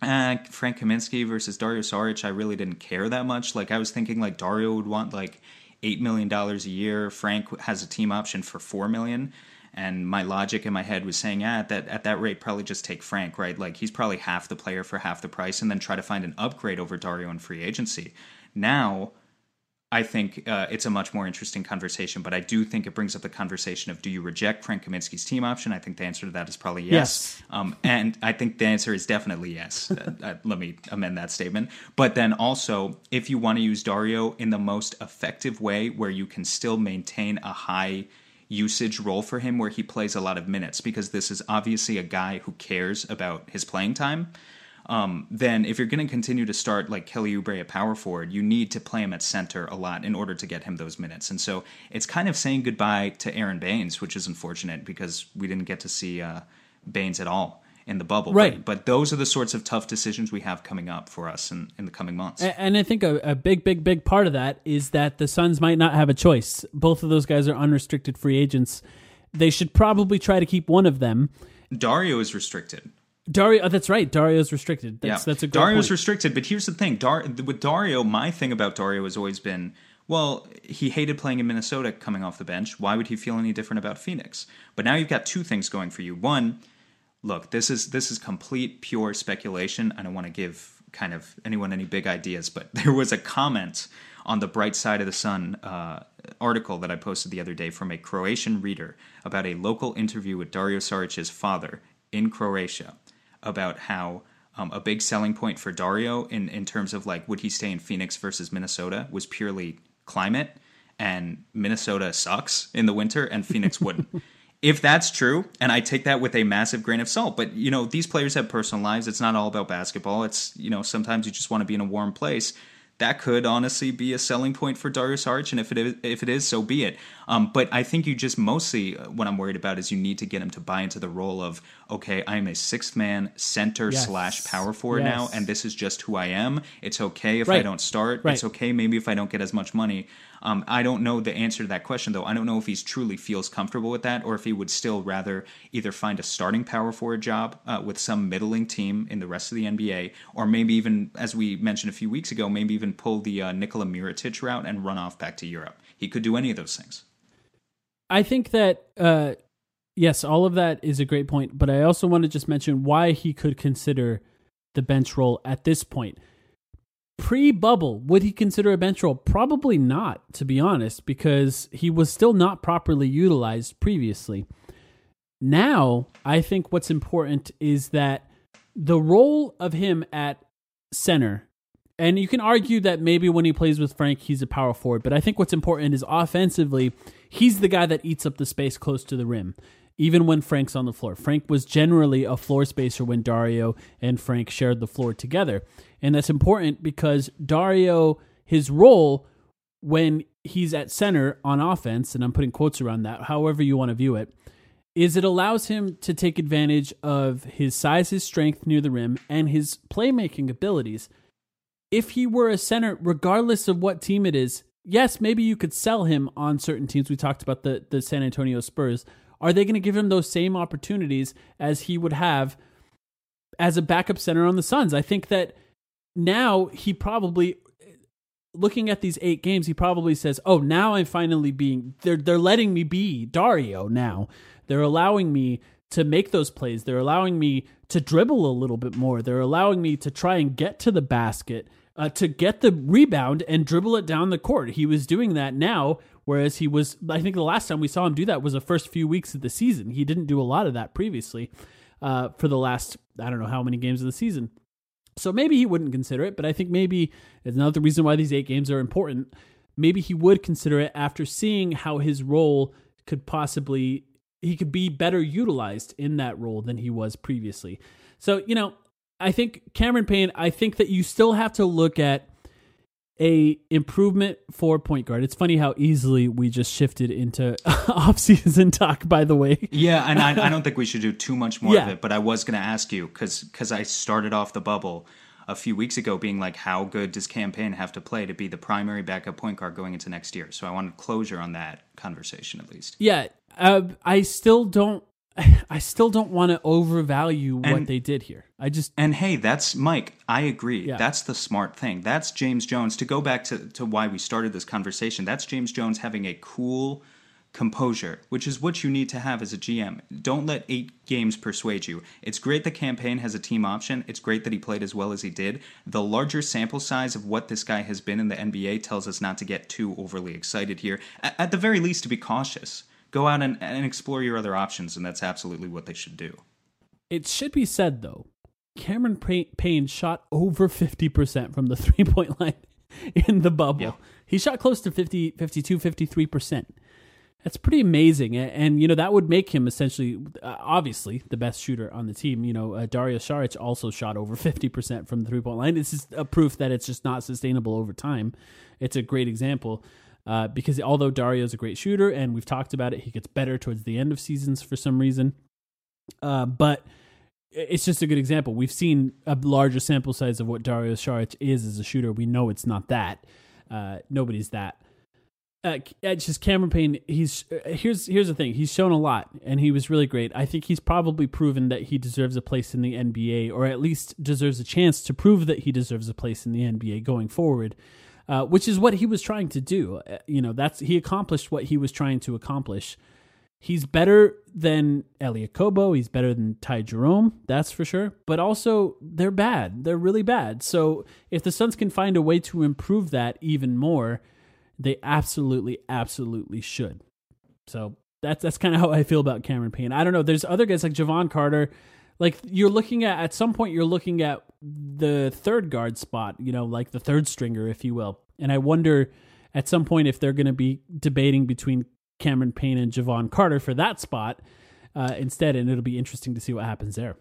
Uh, Frank Kaminsky versus Dario Saric, I really didn't care that much. Like I was thinking, like Dario would want like eight million dollars a year. Frank has a team option for four million. And my logic in my head was saying, ah, at that at that rate, probably just take Frank, right? Like he's probably half the player for half the price, and then try to find an upgrade over Dario in free agency. Now I think uh, it's a much more interesting conversation, but I do think it brings up the conversation of do you reject Frank Kaminsky's team option? I think the answer to that is probably yes. yes. Um, and I think the answer is definitely yes. uh, uh, let me amend that statement. But then also, if you want to use Dario in the most effective way where you can still maintain a high usage role for him where he plays a lot of minutes, because this is obviously a guy who cares about his playing time um, then if you're going to continue to start like Kelly Oubre at power forward, you need to play him at center a lot in order to get him those minutes. And so it's kind of saying goodbye to Aron Baynes, which is unfortunate because we didn't get to see uh, Baynes at all in the bubble. Right. But, but, those are the sorts of tough decisions we have coming up for us in, in the coming months. And, and I think a, a, big, big, big part of that is that the Suns might not have a choice. Both of those guys are unrestricted free agents. They should probably try to keep one of them. Dario is restricted. Dario, oh, that's right. Dario's restricted. That's, yeah. that's a good Dario's point. restricted, but here's the thing. Dar- with Dario, my thing about Dario has always been, well, he hated playing in Minnesota coming off the bench. Why would he feel any different about Phoenix? But now you've got two things going for you. One, look, this is this is complete pure speculation. I don't want to give kind of anyone any big ideas, but there was a comment on the Bright Side of the Sun uh, article that I posted the other day from a Croatian reader about a local interview with Dario Saric's father in Croatia about how um, a big selling point for Dario in, in terms of like would he stay in Phoenix versus Minnesota was purely climate and Minnesota sucks in the winter and Phoenix wouldn't. if that's true, and I take that with a massive grain of salt, but you know, these players have personal lives. It's not all about basketball. It's, you know, sometimes you just want to be in a warm place that could honestly be a selling point for Dario Saric, and if it is, if it is, so be it. Um, but I think you just mostly uh, what I'm worried about is you need to get him to buy into the role of okay, I am a sixth man center yes. slash power forward yes. now, and this is just who I am. It's okay if right. I don't start. Right. It's okay maybe if I don't get as much money. Um, I don't know the answer to that question, though. I don't know if he's truly feels comfortable with that or if he would still rather either find a starting power forward job uh, with some middling team in the rest of the NBA, or maybe even, as we mentioned a few weeks ago, maybe even pull the uh, Nikola Mirotic route and run off back to Europe. He could do any of those things. I think that. Uh, yes, all of that is a great point, but I also want to just mention why he could consider the bench role at this point pre bubble, would he consider a bench role? Probably not, to be honest, because he was still not properly utilized previously. Now, I think what's important is that the role of him at center, and you can argue that maybe when he plays with Frank, he's a power forward, but I think what's important is offensively, he's the guy that eats up the space close to the rim even when Frank's on the floor. Frank was generally a floor spacer when Dario and Frank shared the floor together. And that's important because Dario, his role when he's at center on offense, and I'm putting quotes around that, however you want to view it, is it allows him to take advantage of his size, his strength near the rim, and his playmaking abilities. If he were a center, regardless of what team it is, yes, maybe you could sell him on certain teams. We talked about the, the San Antonio Spurs. Are they going to give him those same opportunities as he would have as a backup center on the Suns. I think that now he probably looking at these eight games, he probably says, "Oh, now I'm finally being they're they're letting me be Dario now. They're allowing me to make those plays. They're allowing me to dribble a little bit more. They're allowing me to try and get to the basket, uh, to get the rebound and dribble it down the court. He was doing that now, whereas he was. I think the last time we saw him do that was the first few weeks of the season. He didn't do a lot of that previously uh, for the last I don't know how many games of the season. So maybe he wouldn't consider it, but I think maybe it's another reason why these eight games are important. Maybe he would consider it after seeing how his role could possibly he could be better utilized in that role than he was previously. So, you know, I think Cameron Payne, I think that you still have to look at a improvement for point guard. It's funny how easily we just shifted into off-season talk. By the way, yeah, and I, I don't think we should do too much more Yeah. of it. But I was going to ask you because because I started off the bubble a few weeks ago being like, how good does Cam Payne have to play to be the primary backup point guard going into next year? So I wanted closure on that conversation at least. yeah, uh, I still don't. I still don't want to overvalue what And- they did here. I just And hey, that's Mike. I agree. Yeah. That's the smart thing. That's James Jones. To go back to, to why we started this conversation, that's James Jones having a cool composure, which is what you need to have as a GM. Don't let eight games persuade you. It's great the Cam Payne has a team option. It's great that he played as well as he did. The larger sample size of what this guy has been in the NBA tells us not to get too overly excited here. At the very least, to be cautious. Go out and, and explore your other options, and that's absolutely what they should do. it should be said though, Cameron Pay- Payne shot over 50% from the three-point line in the bubble. Yeah. He shot close to 50 52 53%. That's pretty amazing. And, you know, that would make him essentially, uh, obviously, the best shooter on the team. You know, uh, Dario Saric also shot over 50% from the three point line. This is a proof that it's just not sustainable over time. It's a great example uh, because although Dario's a great shooter, and we've talked about it, he gets better towards the end of seasons for some reason. Uh, but it's just a good example. We've seen a larger sample size of what Dario Saric is as a shooter. We know it's not that. Uh, nobody's that. Uh, it's just Cameron Payne. He's uh, here's here's the thing. He's shown a lot, and he was really great. I think he's probably proven that he deserves a place in the NBA, or at least deserves a chance to prove that he deserves a place in the NBA going forward. Uh, which is what he was trying to do. Uh, you know, that's he accomplished what he was trying to accomplish. He's better than Elie Okobo. He's better than Ty Jerome, that's for sure. But also, they're bad. They're really bad. So if the Suns can find a way to improve that even more, they absolutely, absolutely should. So that's that's kind of how I feel about Cameron Payne. I don't know. There's other guys like Jevon Carter. Like you're looking at at some point, you're looking at the third guard spot. You know, like the third stringer, if you will. And I wonder at some point if they're going to be debating between Cameron Payne and Jevon Carter for that spot uh, instead, and it'll be interesting to see what happens there.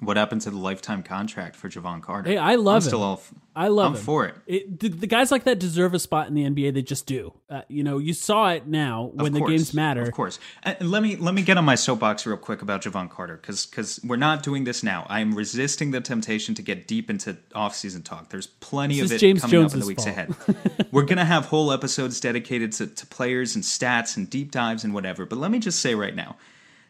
What happened to the lifetime contract for Jevon Carter? Hey, I love I'm him. still all f- I love I'm him. for it. It, the, the guys like that deserve a spot in the NBA. They just do. Uh, you know, you saw it now when Of the games matter. Of course. And let me let me get on my soapbox real quick about Jevon Carter because because we're not doing this now. I am resisting the temptation to get deep into off-season talk. There's plenty This of it James coming up in the weeks fault. ahead. we're gonna have whole episodes dedicated to, to players and stats and deep dives and whatever. But let me just say right now,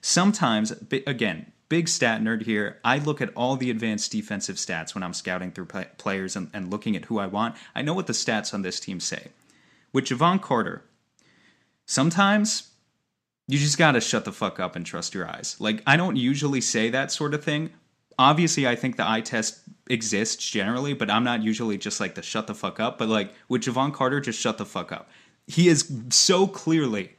sometimes again big stat nerd here. I look at all the advanced defensive stats when i'm scouting through pla players and, and looking at who i want. I know what the stats on this team say. With jevon carter sometimes you just gotta shut the fuck up and trust your eyes. Like i don't usually say that sort of thing. Obviously i think the eye test exists generally but i'm not usually just like the shut the fuck up but like with jevon carter just shut the fuck up. He is so clearly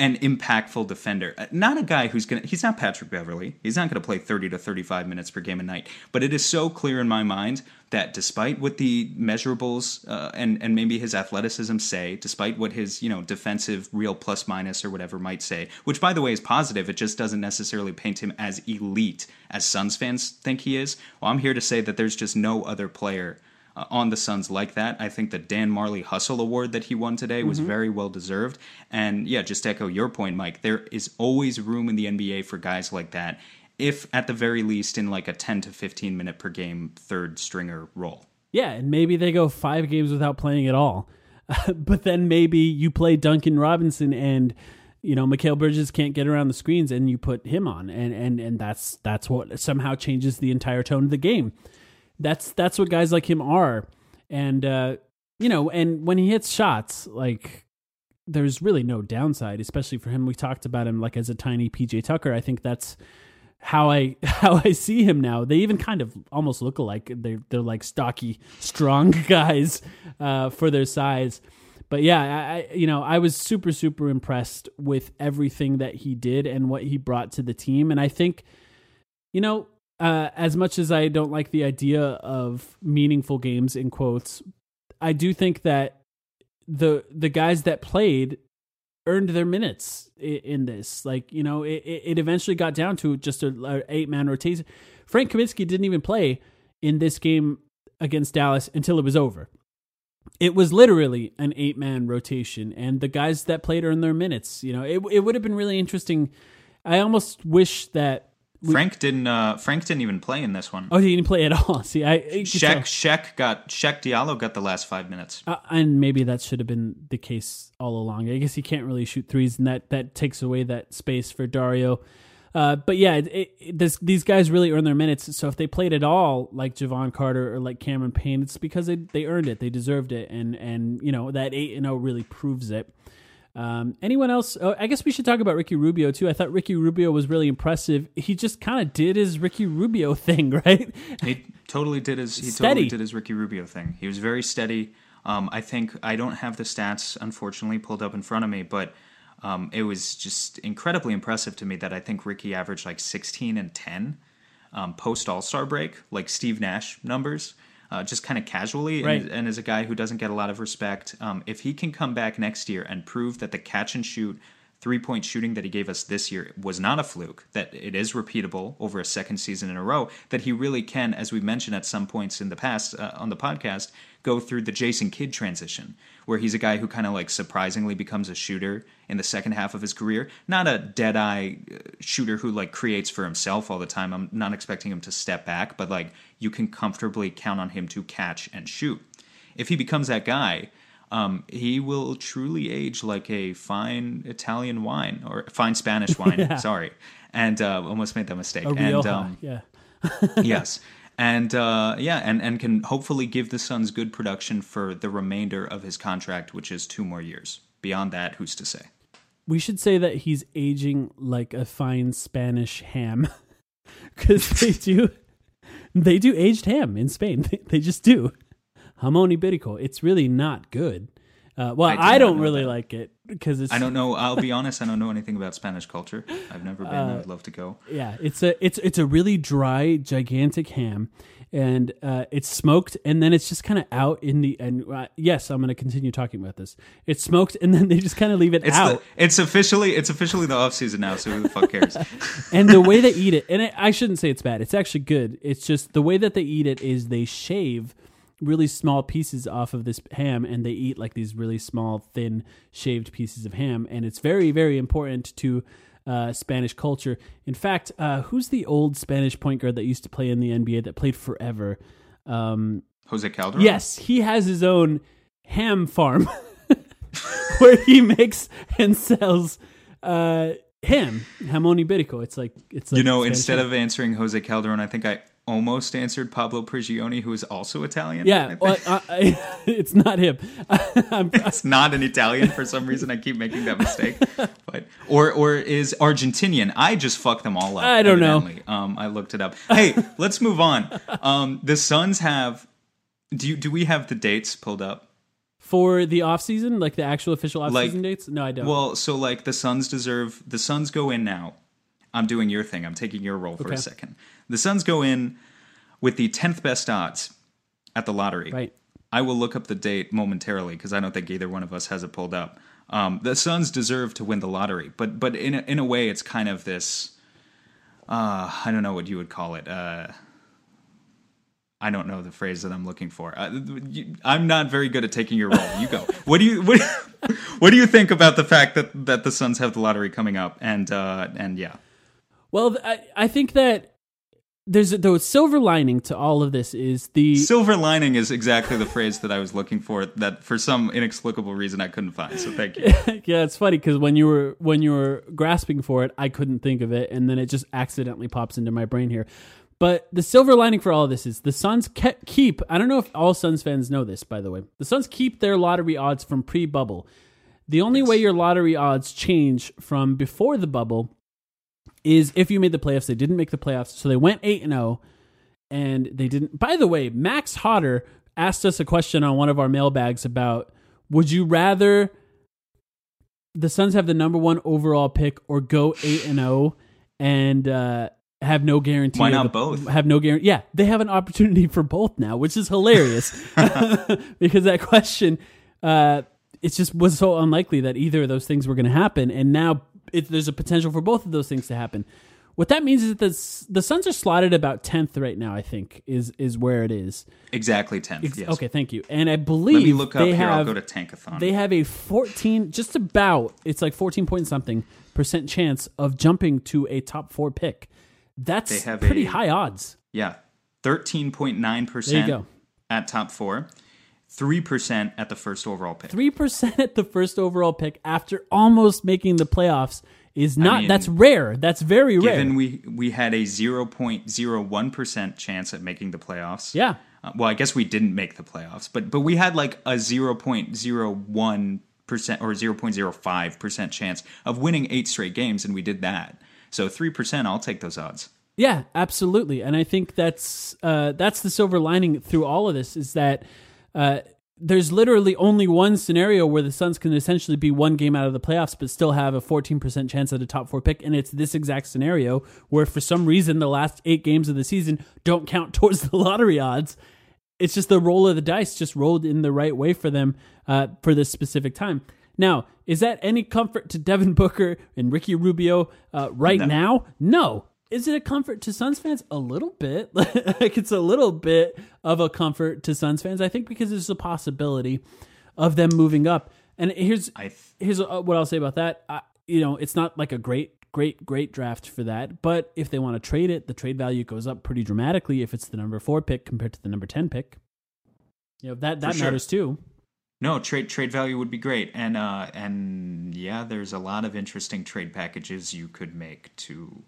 an impactful defender. Uh, Not a guy who's going to, he's not Patrick Beverley. He's not going to play 30 to 35 minutes per game a night. But it is so clear in my mind that despite what the measurables uh, and, and maybe his athleticism say, despite what his, you know, defensive real plus minus or whatever might say, which by the way is positive, it just doesn't necessarily paint him as elite as Suns fans think he is. Well, I'm here to say that there's just no other player uh, on the Suns like that. I think the Dan Majerle Hustle Award that he won today was very well deserved. And yeah, just to echo your point, Mike, there is always room in the NBA for guys like that, if at the very least in like a 10 to 15 minute per game third stringer role. Yeah, and maybe they go five games without playing at all. but then maybe you play Duncan Robinson and you know, Mikal Bridges can't get around the screens, and you put him on, and and and that's that's what somehow changes the entire tone of the game. That's that's what guys like him are, and uh, you know, and when he hits shots, like there's really no downside, especially for him. We talked about him like as a tiny PJ Tucker. I think that's how I how I see him now. They even kind of almost look alike. They're they're like stocky, strong guys uh, for their size but yeah, I you know I was super super impressed with everything that he did and what he brought to the team, and I think, you know, uh, as much as I don't like the idea of meaningful games in quotes, I do think that the the guys that played earned their minutes in, in this. Like you know, it, it eventually got down to just a, a eight man rotation. Frank Kaminsky didn't even play in this game against Dallas until it was over it was literally an eight man rotation, and the guys that played earned their minutes. You know, it it would have been really interesting. I almost wish that Frank didn't. Uh, Frank didn't even play in this one. Oh, he didn't play at all. See, I Cheick Cheick got Cheick Diallo got the last five minutes, uh, and maybe that should have been the case all along. I guess he can't really shoot threes, and that that takes away that space for Dario. Uh, but yeah, it, it, this, these guys really earn their minutes. So if they played at all like Jevon Carter or like Cameron Payne, it's because they, they earned it, they deserved it, and and you know that eight and zero oh really proves it. Um, anyone else? Oh, I guess we should talk about Ricky Rubio too. I thought Ricky Rubio was really impressive. He just kind of did his Ricky Rubio thing, right? He totally did his. He steady. totally did his Ricky Rubio thing. He was very steady. Um, I think I don't have the stats unfortunately pulled up in front of me, but um, it was just incredibly impressive to me that I think Ricky averaged like 16 and 10 um, post All Star break, like Steve Nash numbers, uh, just kind of casually. Right. And, and, as a guy who doesn't get a lot of respect, um, if he can come back next year and prove that the catch and shoot three point shooting that he gave us this year was not a fluke, that it is repeatable over a second season in a row, that he really can, as we've mentioned at some points in the past uh, on the podcast, go through the Jason Kidd transition, where he's a guy who kind of like surprisingly becomes a shooter in the second half of his career. Not a dead eye uh, shooter who like creates for himself all the time. I'm not expecting him to step back, but like you can comfortably count on him to catch and shoot. If he becomes that guy, um, he will truly age like a fine Italian wine or fine Spanish wine. yeah. Sorry, and uh, almost made that mistake. A and um, yeah, yes, and uh, yeah, and and can hopefully give the Suns good production for the remainder of his contract, which is two more years. Beyond that, who's to say? We should say that he's aging like a fine Spanish ham, because they do they do aged ham in Spain. They, they just do jamón ibérico. It's really not good. Uh, well, I, I don't really that. like it because it's. I don't know. I'll be honest. I don't know anything about Spanish culture. I've never been. Uh, I'd love to go. Yeah, it's a it's it's a really dry, gigantic ham, and uh, it's smoked, and then it's just kind of out in the. And uh, yes, I'm going to continue talking about this. It's smoked, and then they just kind of leave it it's out. The, it's officially it's officially the off season now, so who the fuck cares? and the way they eat it, and it, I shouldn't say it's bad. It's actually good. It's just the way that they eat it is they shave really small pieces off of this ham and they eat like these really small thin shaved pieces of ham and it's very very important to uh, Spanish culture. In fact, uh, who's the old Spanish point guard that used to play in the NBA that played forever? Um, Jose Calderon. Yes, he has his own ham farm where he makes and sells uh, ham, jamón ibérico. It's like it's like you know, Spanish instead ham. of answering Jose Calderon, I think I almost answered Pablo Prigioni, who is also Italian. Yeah, well, I, I, it's not him. it's not an Italian for some reason. I keep making that mistake. But or or is Argentinian? I just fucked them all up. I don't evidently. know. Um, I looked it up. Hey, let's move on. Um, the Suns have. Do you do we have the dates pulled up? For the off season, like the actual official off season like, dates? No, I don't. Well, so like the Suns deserve the Suns go in now. I'm doing your thing. I'm taking your role for okay. a second. The Suns go in with the 10th best odds at the lottery. Right. I will look up the date momentarily because I don't think either one of us has it pulled up. Um, the Suns deserve to win the lottery, but but in a, in a way, it's kind of this. Uh, I don't know what you would call it. Uh, I don't know the phrase that I'm looking for. Uh, you, I'm not very good at taking your role. You go. what do you what, what do you think about the fact that that the Suns have the lottery coming up? And uh, and yeah. Well, I, I think that there's a, the silver lining to all of this is the Silver lining is exactly the phrase that I was looking for. That for some inexplicable reason I couldn't find. So thank you. yeah, it's funny because when you were when you were grasping for it, I couldn't think of it, and then it just accidentally pops into my brain here. But the silver lining for all of this is the Suns keep. I don't know if all Suns fans know this, by the way. The Suns keep their lottery odds from pre-bubble. The only way your lottery odds change from before the bubble is if you made the playoffs. They didn't make the playoffs, so they went eight and zero, and they didn't. By the way, Max Hodder asked us a question on one of our mailbags about would you rather the Suns have the number one overall pick or go eight and zero and uh, have no guarantee. Why not the- both? Have no guarantee. Yeah, they have an opportunity for both now, which is hilarious because that question, uh, it just was so unlikely that either of those things were going to happen, and now it, there's a potential for both of those things to happen. What that means is that the the Suns are slotted about tenth right now. I think is is where it is. Exactly tenth. Ex- Yes. Okay, thank you. And I believe Let me look up they here. have I'll go to Tankathon. they have a 14 just about it's like 14 point something percent chance of jumping to a top 4 pick that's They have pretty a- high odds yeah, thirteen point nine percent at top four, three percent at the first overall pick. 3% at the first overall pick after almost making the playoffs is not mean, that's rare that's very rare Given we we had a zero point zero one percent chance at making the playoffs. yeah Uh, well, I guess we didn't make the playoffs, but but we had like a zero point zero one percent or zero point zero five percent chance of winning eight straight games, and we did that. So three percent, I'll take those odds. Yeah, absolutely, and I think that's uh, that's the silver lining through all of this is that uh, there's literally only one scenario where the Suns can essentially be one game out of the playoffs, but still have a 14% chance at a top four pick, and it's this exact scenario where for some reason the last eight games of the season don't count towards the lottery odds. It's just the roll of the dice just rolled in the right way for them uh, for this specific time. Now, is that any comfort to Devin Booker and Ricky Rubio uh, right now? No. Is it a comfort to Suns fans? A little bit. like it's a little bit of a comfort to Suns fans. I think because there's a possibility of them moving up. And here's I th- here's uh, what I'll say about that. I, you know, it's not like a great, great, great draft for that. But if they want to trade it, the trade value goes up pretty dramatically if it's the number four pick compared to the number ten pick. You know that that sure. matters too. No, trade trade value would be great, and uh, and yeah, there's a lot of interesting trade packages you could make to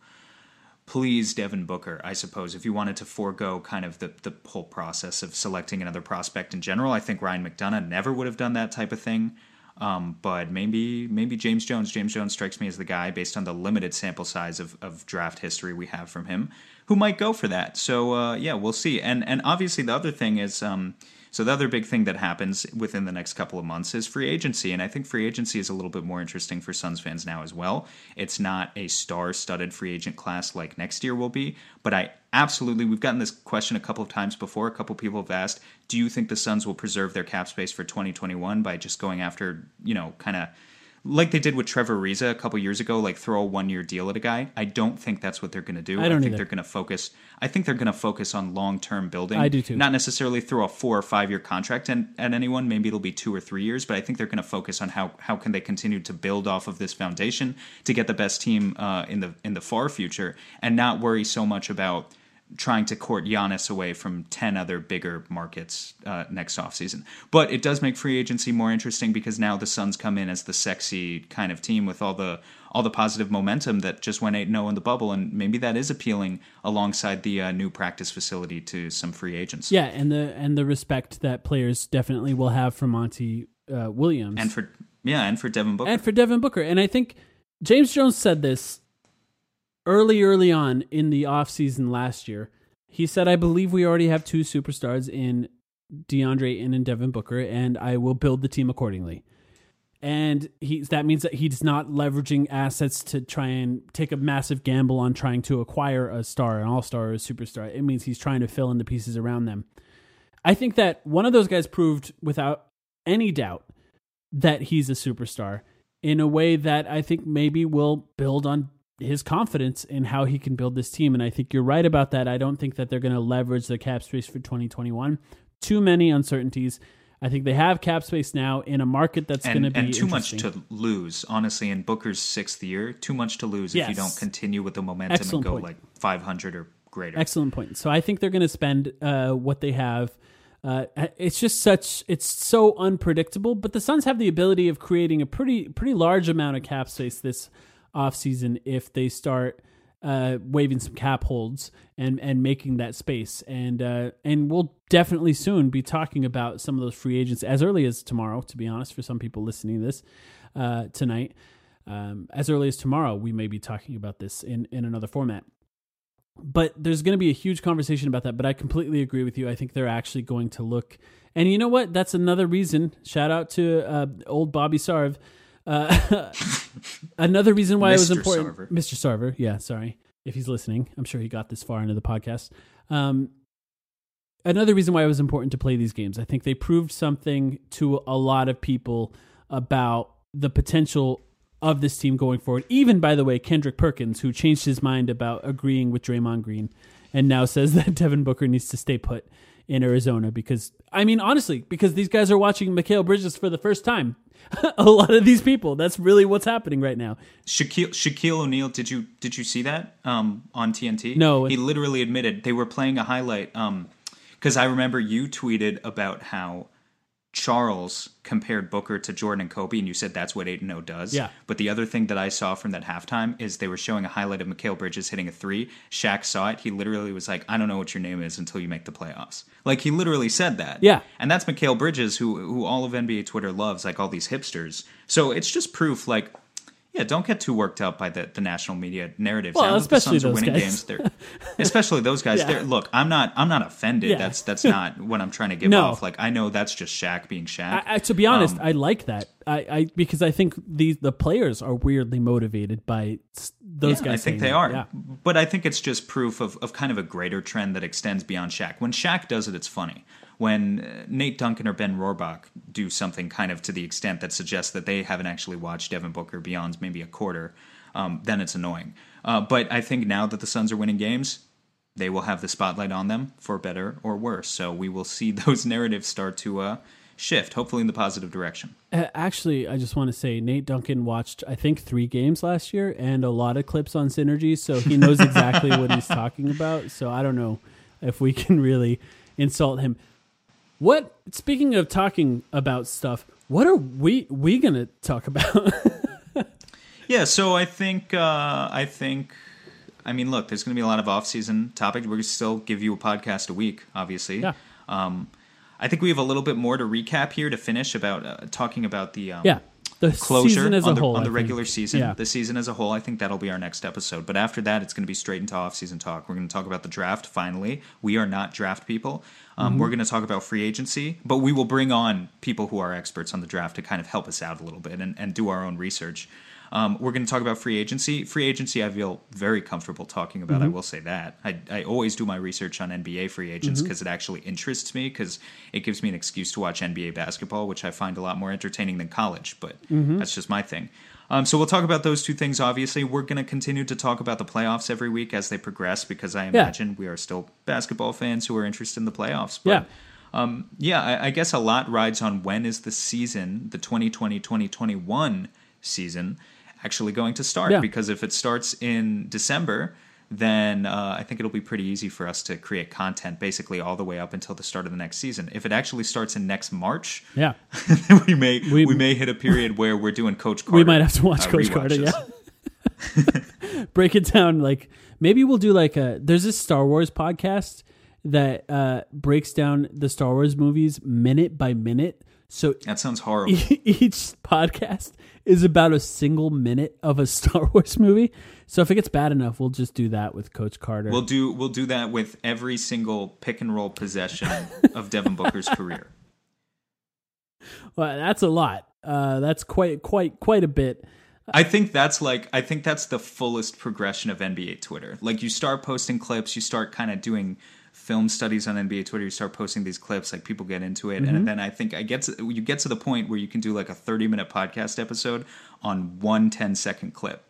please Devin Booker. I suppose if you wanted to forego kind of the the whole process of selecting another prospect in general, I think Ryan McDonough never would have done that type of thing. Um, but maybe maybe James Jones. James Jones strikes me as the guy based on the limited sample size of, of draft history we have from him, who might go for that. So uh, yeah, we'll see. And and obviously the other thing is. Um, so the other big thing that happens within the next couple of months is free agency, and I think free agency is a little bit more interesting for Suns fans now as well. It's not a star-studded free agent class like next year will be, but I absolutely we've gotten this question a couple of times before. A couple of people have asked, "Do you think the Suns will preserve their cap space for 2021 by just going after, you know, kind of like they did with Trevor Ariza a couple years ago, like throw a one-year deal at a guy?" I don't think that's what they're going to do. I don't think either. they're going to focus. I think they're going to focus on long-term building. I do too. Not necessarily throw a four or five year contract at, at anyone. Maybe it'll be two or three years, but I think they're going to focus on how how can they continue to build off of this foundation to get the best team uh, in the in the far future, and not worry so much about trying to court Giannis away from 10 other bigger markets uh, next offseason. But it does make free agency more interesting because now the Suns come in as the sexy kind of team with all the all the positive momentum that just went 8-0 in the bubble and maybe that is appealing alongside the uh, new practice facility to some free agents. Yeah, and the and the respect that players definitely will have for Monty uh, Williams And for yeah, and for Devin Booker. and for Devin Booker. And I think James Jones said this early, early on in the offseason last year. He said, I believe we already have two superstars in DeAndre and in Devin Booker, and I will build the team accordingly. And he that means that he's not leveraging assets to try and take a massive gamble on trying to acquire a star, an all star, or a superstar. It means he's trying to fill in the pieces around them. I think that one of those guys proved without any doubt that he's a superstar in a way that I think maybe will build on his confidence in how he can build this team. And I think you're right about that. I don't think that they're going to leverage the cap space for 2021. Too many uncertainties. I think they have cap space now in a market that's going to be and too much to lose, honestly. In Booker's sixth year, too much to lose if you don't continue with the momentum Excellent and go point. like 500 or greater. Excellent point. So I think they're going to spend uh, what they have. Uh, it's just such it's so unpredictable, but the Suns have the ability of creating a pretty pretty large amount of cap space this offseason if they start uh, waving some cap holds and and making that space. And uh, and we'll definitely soon be talking about some of those free agents as early as tomorrow. To be honest, for some people listening to this uh, tonight, um, as early as tomorrow, we may be talking about this in in another format but there's going to be a huge conversation about that. But I completely agree with you. I think they're actually going to look, and you know what? That's another reason. Shout out to uh, old Bobby Sarv. Uh, another reason why it was important, Sarver. Mr. Sarver. Yeah, sorry if he's listening. I'm sure he got this far into the podcast. Um, another reason why it was important to play these games. I think they proved something to a lot of people about the potential of this team going forward. Even, by the way, Kendrick Perkins, who changed his mind about agreeing with Draymond Green and now says that Devin Booker needs to stay put in Arizona because, I mean, honestly, because these guys are watching Mikal Bridges for the first time. a lot of these people. That's really what's happening right now. Shaquille, Shaquille O'Neal, did you did you see that um, on TNT? No, he literally admitted they were playing a highlight. Because um, I remember you tweeted about how Charles compared Booker to Jordan and Kobe, and you said that's what 8 0 does. Yeah. But the other thing that I saw from that halftime is they were showing a highlight of Mikal Bridges hitting a three. Shaq saw it. He literally was like, I don't know what your name is until you make the playoffs. Like, he literally said that. Yeah. And that's Mikal Bridges, who, who all of NBA Twitter loves, like all these hipsters. So it's just proof, like, yeah, don't get too worked up by the, the national media narratives. Well, now especially the Suns are winning guys. games, especially those guys. yeah. Look, I'm not I'm not offended. Yeah. That's that's not what I'm trying to give no. off. Like I know that's just Shaq being Shaq. I, I, to be honest, um, I like that. I, I because I think the the players are weirdly motivated by those yeah, guys. I think they are, yeah. but I think it's just proof of, of kind of a greater trend that extends beyond Shaq. When Shaq does it, it's funny when uh, Nate Duncan or Ben Rohrbach do something kind of to the extent that suggests that they haven't actually watched Devin Booker beyond maybe a quarter, um, then it's annoying. Uh, but I think now that the Suns are winning games, they will have the spotlight on them for better or worse. So we will see those narratives start to uh, shift, hopefully in the positive direction. Uh, actually, I just want to say Nate Duncan watched, I think, three games last year and a lot of clips on Synergy, so he knows exactly what he's talking about. So I don't know if we can really insult him. What? Speaking of talking about stuff, what are we we gonna talk about? yeah, so I think uh, I think I mean, look, there's going to be a lot of off-season topics. We're going to still give you a podcast a week, obviously. Yeah. Um, I think we have a little bit more to recap here to finish about uh, talking about the um, yeah the closure on the, whole, on the regular think. season, yeah. the season as a whole. I think that'll be our next episode. But after that, it's going to be straight into off-season talk. We're going to talk about the draft. Finally, we are not draft people. Um, mm-hmm. We're going to talk about free agency, but we will bring on people who are experts on the draft to kind of help us out a little bit and, and do our own research. Um, we're going to talk about free agency. Free agency, I feel very comfortable talking about. Mm-hmm. I will say that. I, I always do my research on NBA free agents because mm-hmm. it actually interests me because it gives me an excuse to watch NBA basketball, which I find a lot more entertaining than college. But mm-hmm. that's just my thing. Um, so we'll talk about those two things. Obviously, we're going to continue to talk about the playoffs every week as they progress because I imagine yeah. we are still basketball fans who are interested in the playoffs. But, yeah. Um, yeah, I, I, guess a lot rides on when is the season, the 2020-2021 season, actually going to start. Yeah. Because if it starts in December, then uh, I think it'll be pretty easy for us to create content basically all the way up until the start of the next season. If it actually starts in next March, yeah, we may we, we, may hit a period where we're doing Coach Carter. We might have to watch uh, Coach Carter. Yeah, break it down. Like maybe we'll do like a. There's this Star Wars podcast that uh, breaks down the Star Wars movies minute by minute. So that sounds horrible. Each podcast is about a single minute of a Star Wars movie. So if it gets bad enough, we'll just do that with Coach Carter. We'll do we'll do that with every single pick and roll possession of Devin Booker's career. Well, that's a lot. Uh, that's quite quite quite a bit. I think that's like I think that's the fullest progression of NBA Twitter. Like you start posting clips, you start kind of doing film studies on NBA Twitter, you start posting these clips, like people get into it, mm-hmm. and then I think I get to, you get to the point where you can do like a thirty minute podcast episode on one 10 second clip.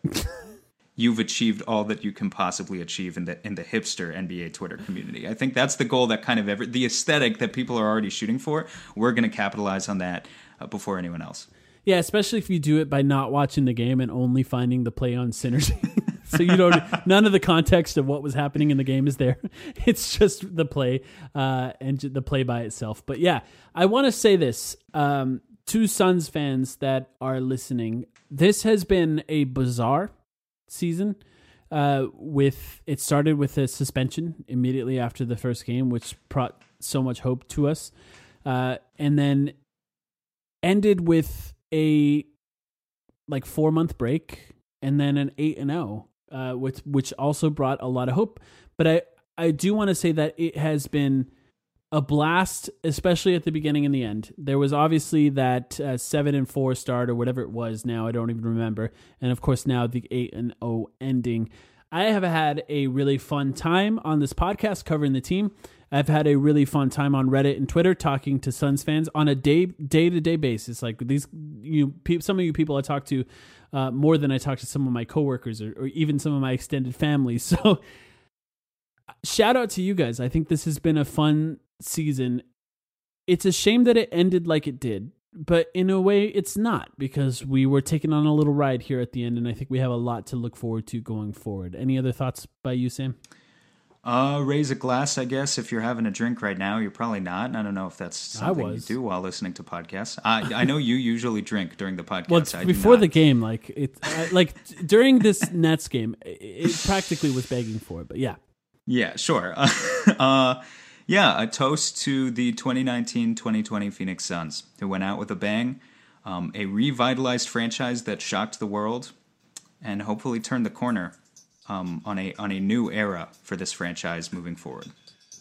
You've achieved all that you can possibly achieve in the in the hipster NBA Twitter community. I think that's the goal that kind of every the aesthetic that people are already shooting for. We're going to capitalize on that uh, before anyone else. Yeah, especially if you do it by not watching the game and only finding the play on synergy. so you don't none of the context of what was happening in the game is there. It's just the play uh, and the play by itself. But yeah, I want to say this um, to Suns fans that are listening. This has been a bizarre season. Uh, with it started with a suspension immediately after the first game, which brought so much hope to us, uh, and then ended with a like four month break and then an eight and zero, oh, uh, which which also brought a lot of hope. But I I do want to say that it has been a blast, especially at the beginning and the end. There was obviously that uh, seven and four start or whatever it was. Now I don't even remember, and of course now the eight and zero oh ending. I have had a really fun time on this podcast covering the team. I've had a really fun time on Reddit and Twitter talking to Suns fans on a day day to day basis. Like these, you some of you people I talk to uh, more than I talk to some of my coworkers or, or even some of my extended family. So, shout out to you guys. I think this has been a fun season. It's a shame that it ended like it did, but in a way, it's not because we were taking on a little ride here at the end, and I think we have a lot to look forward to going forward. Any other thoughts by you, Sam? Uh, raise a glass, I guess. If you're having a drink right now, you're probably not. I don't know if that's something you do while listening to podcasts. I I know you usually drink during the podcast. Well, before the game, like it, like during this Nets game, it practically was begging for it. But yeah, yeah, sure. uh, yeah, a toast to the 2019-2020 Phoenix Suns, who went out with a bang, um, a revitalized franchise that shocked the world, and hopefully turned the corner um, on a on a new era for this franchise moving forward.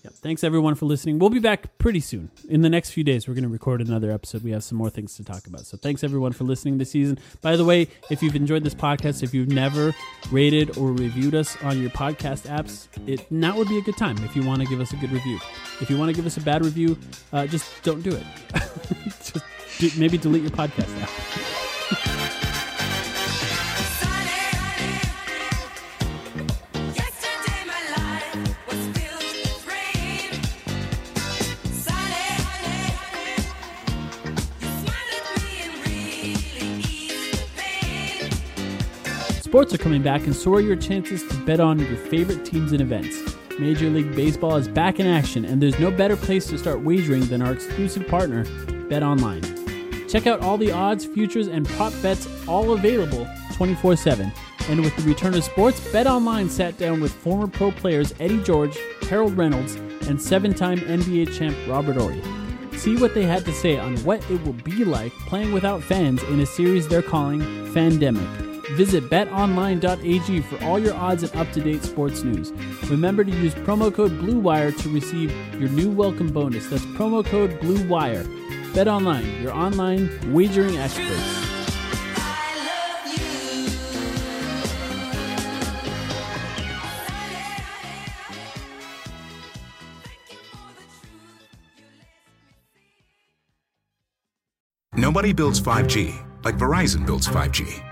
Yep. Thanks everyone for listening. We'll be back pretty soon. In the next few days, we're going to record another episode. We have some more things to talk about. So thanks everyone for listening this season. By the way, if you've enjoyed this podcast, if you've never rated or reviewed us on your podcast apps, it now would be a good time if you want to give us a good review. If you want to give us a bad review, uh, just don't do it. just do, maybe delete your podcast app. Sports are coming back, and so are your chances to bet on your favorite teams and events. Major League Baseball is back in action, and there's no better place to start wagering than our exclusive partner, Bet Online. Check out all the odds, futures, and prop bets all available 24 7. And with the return of sports, Bet Online sat down with former pro players Eddie George, Harold Reynolds, and seven time NBA champ Robert Horry. See what they had to say on what it will be like playing without fans in a series they're calling Fandemic. Visit betonline.ag for all your odds and up to date sports news. Remember to use promo code BLUEWIRE to receive your new welcome bonus. That's promo code BLUEWIRE. BetOnline, your online wagering experts. Nobody builds 5G like Verizon builds 5G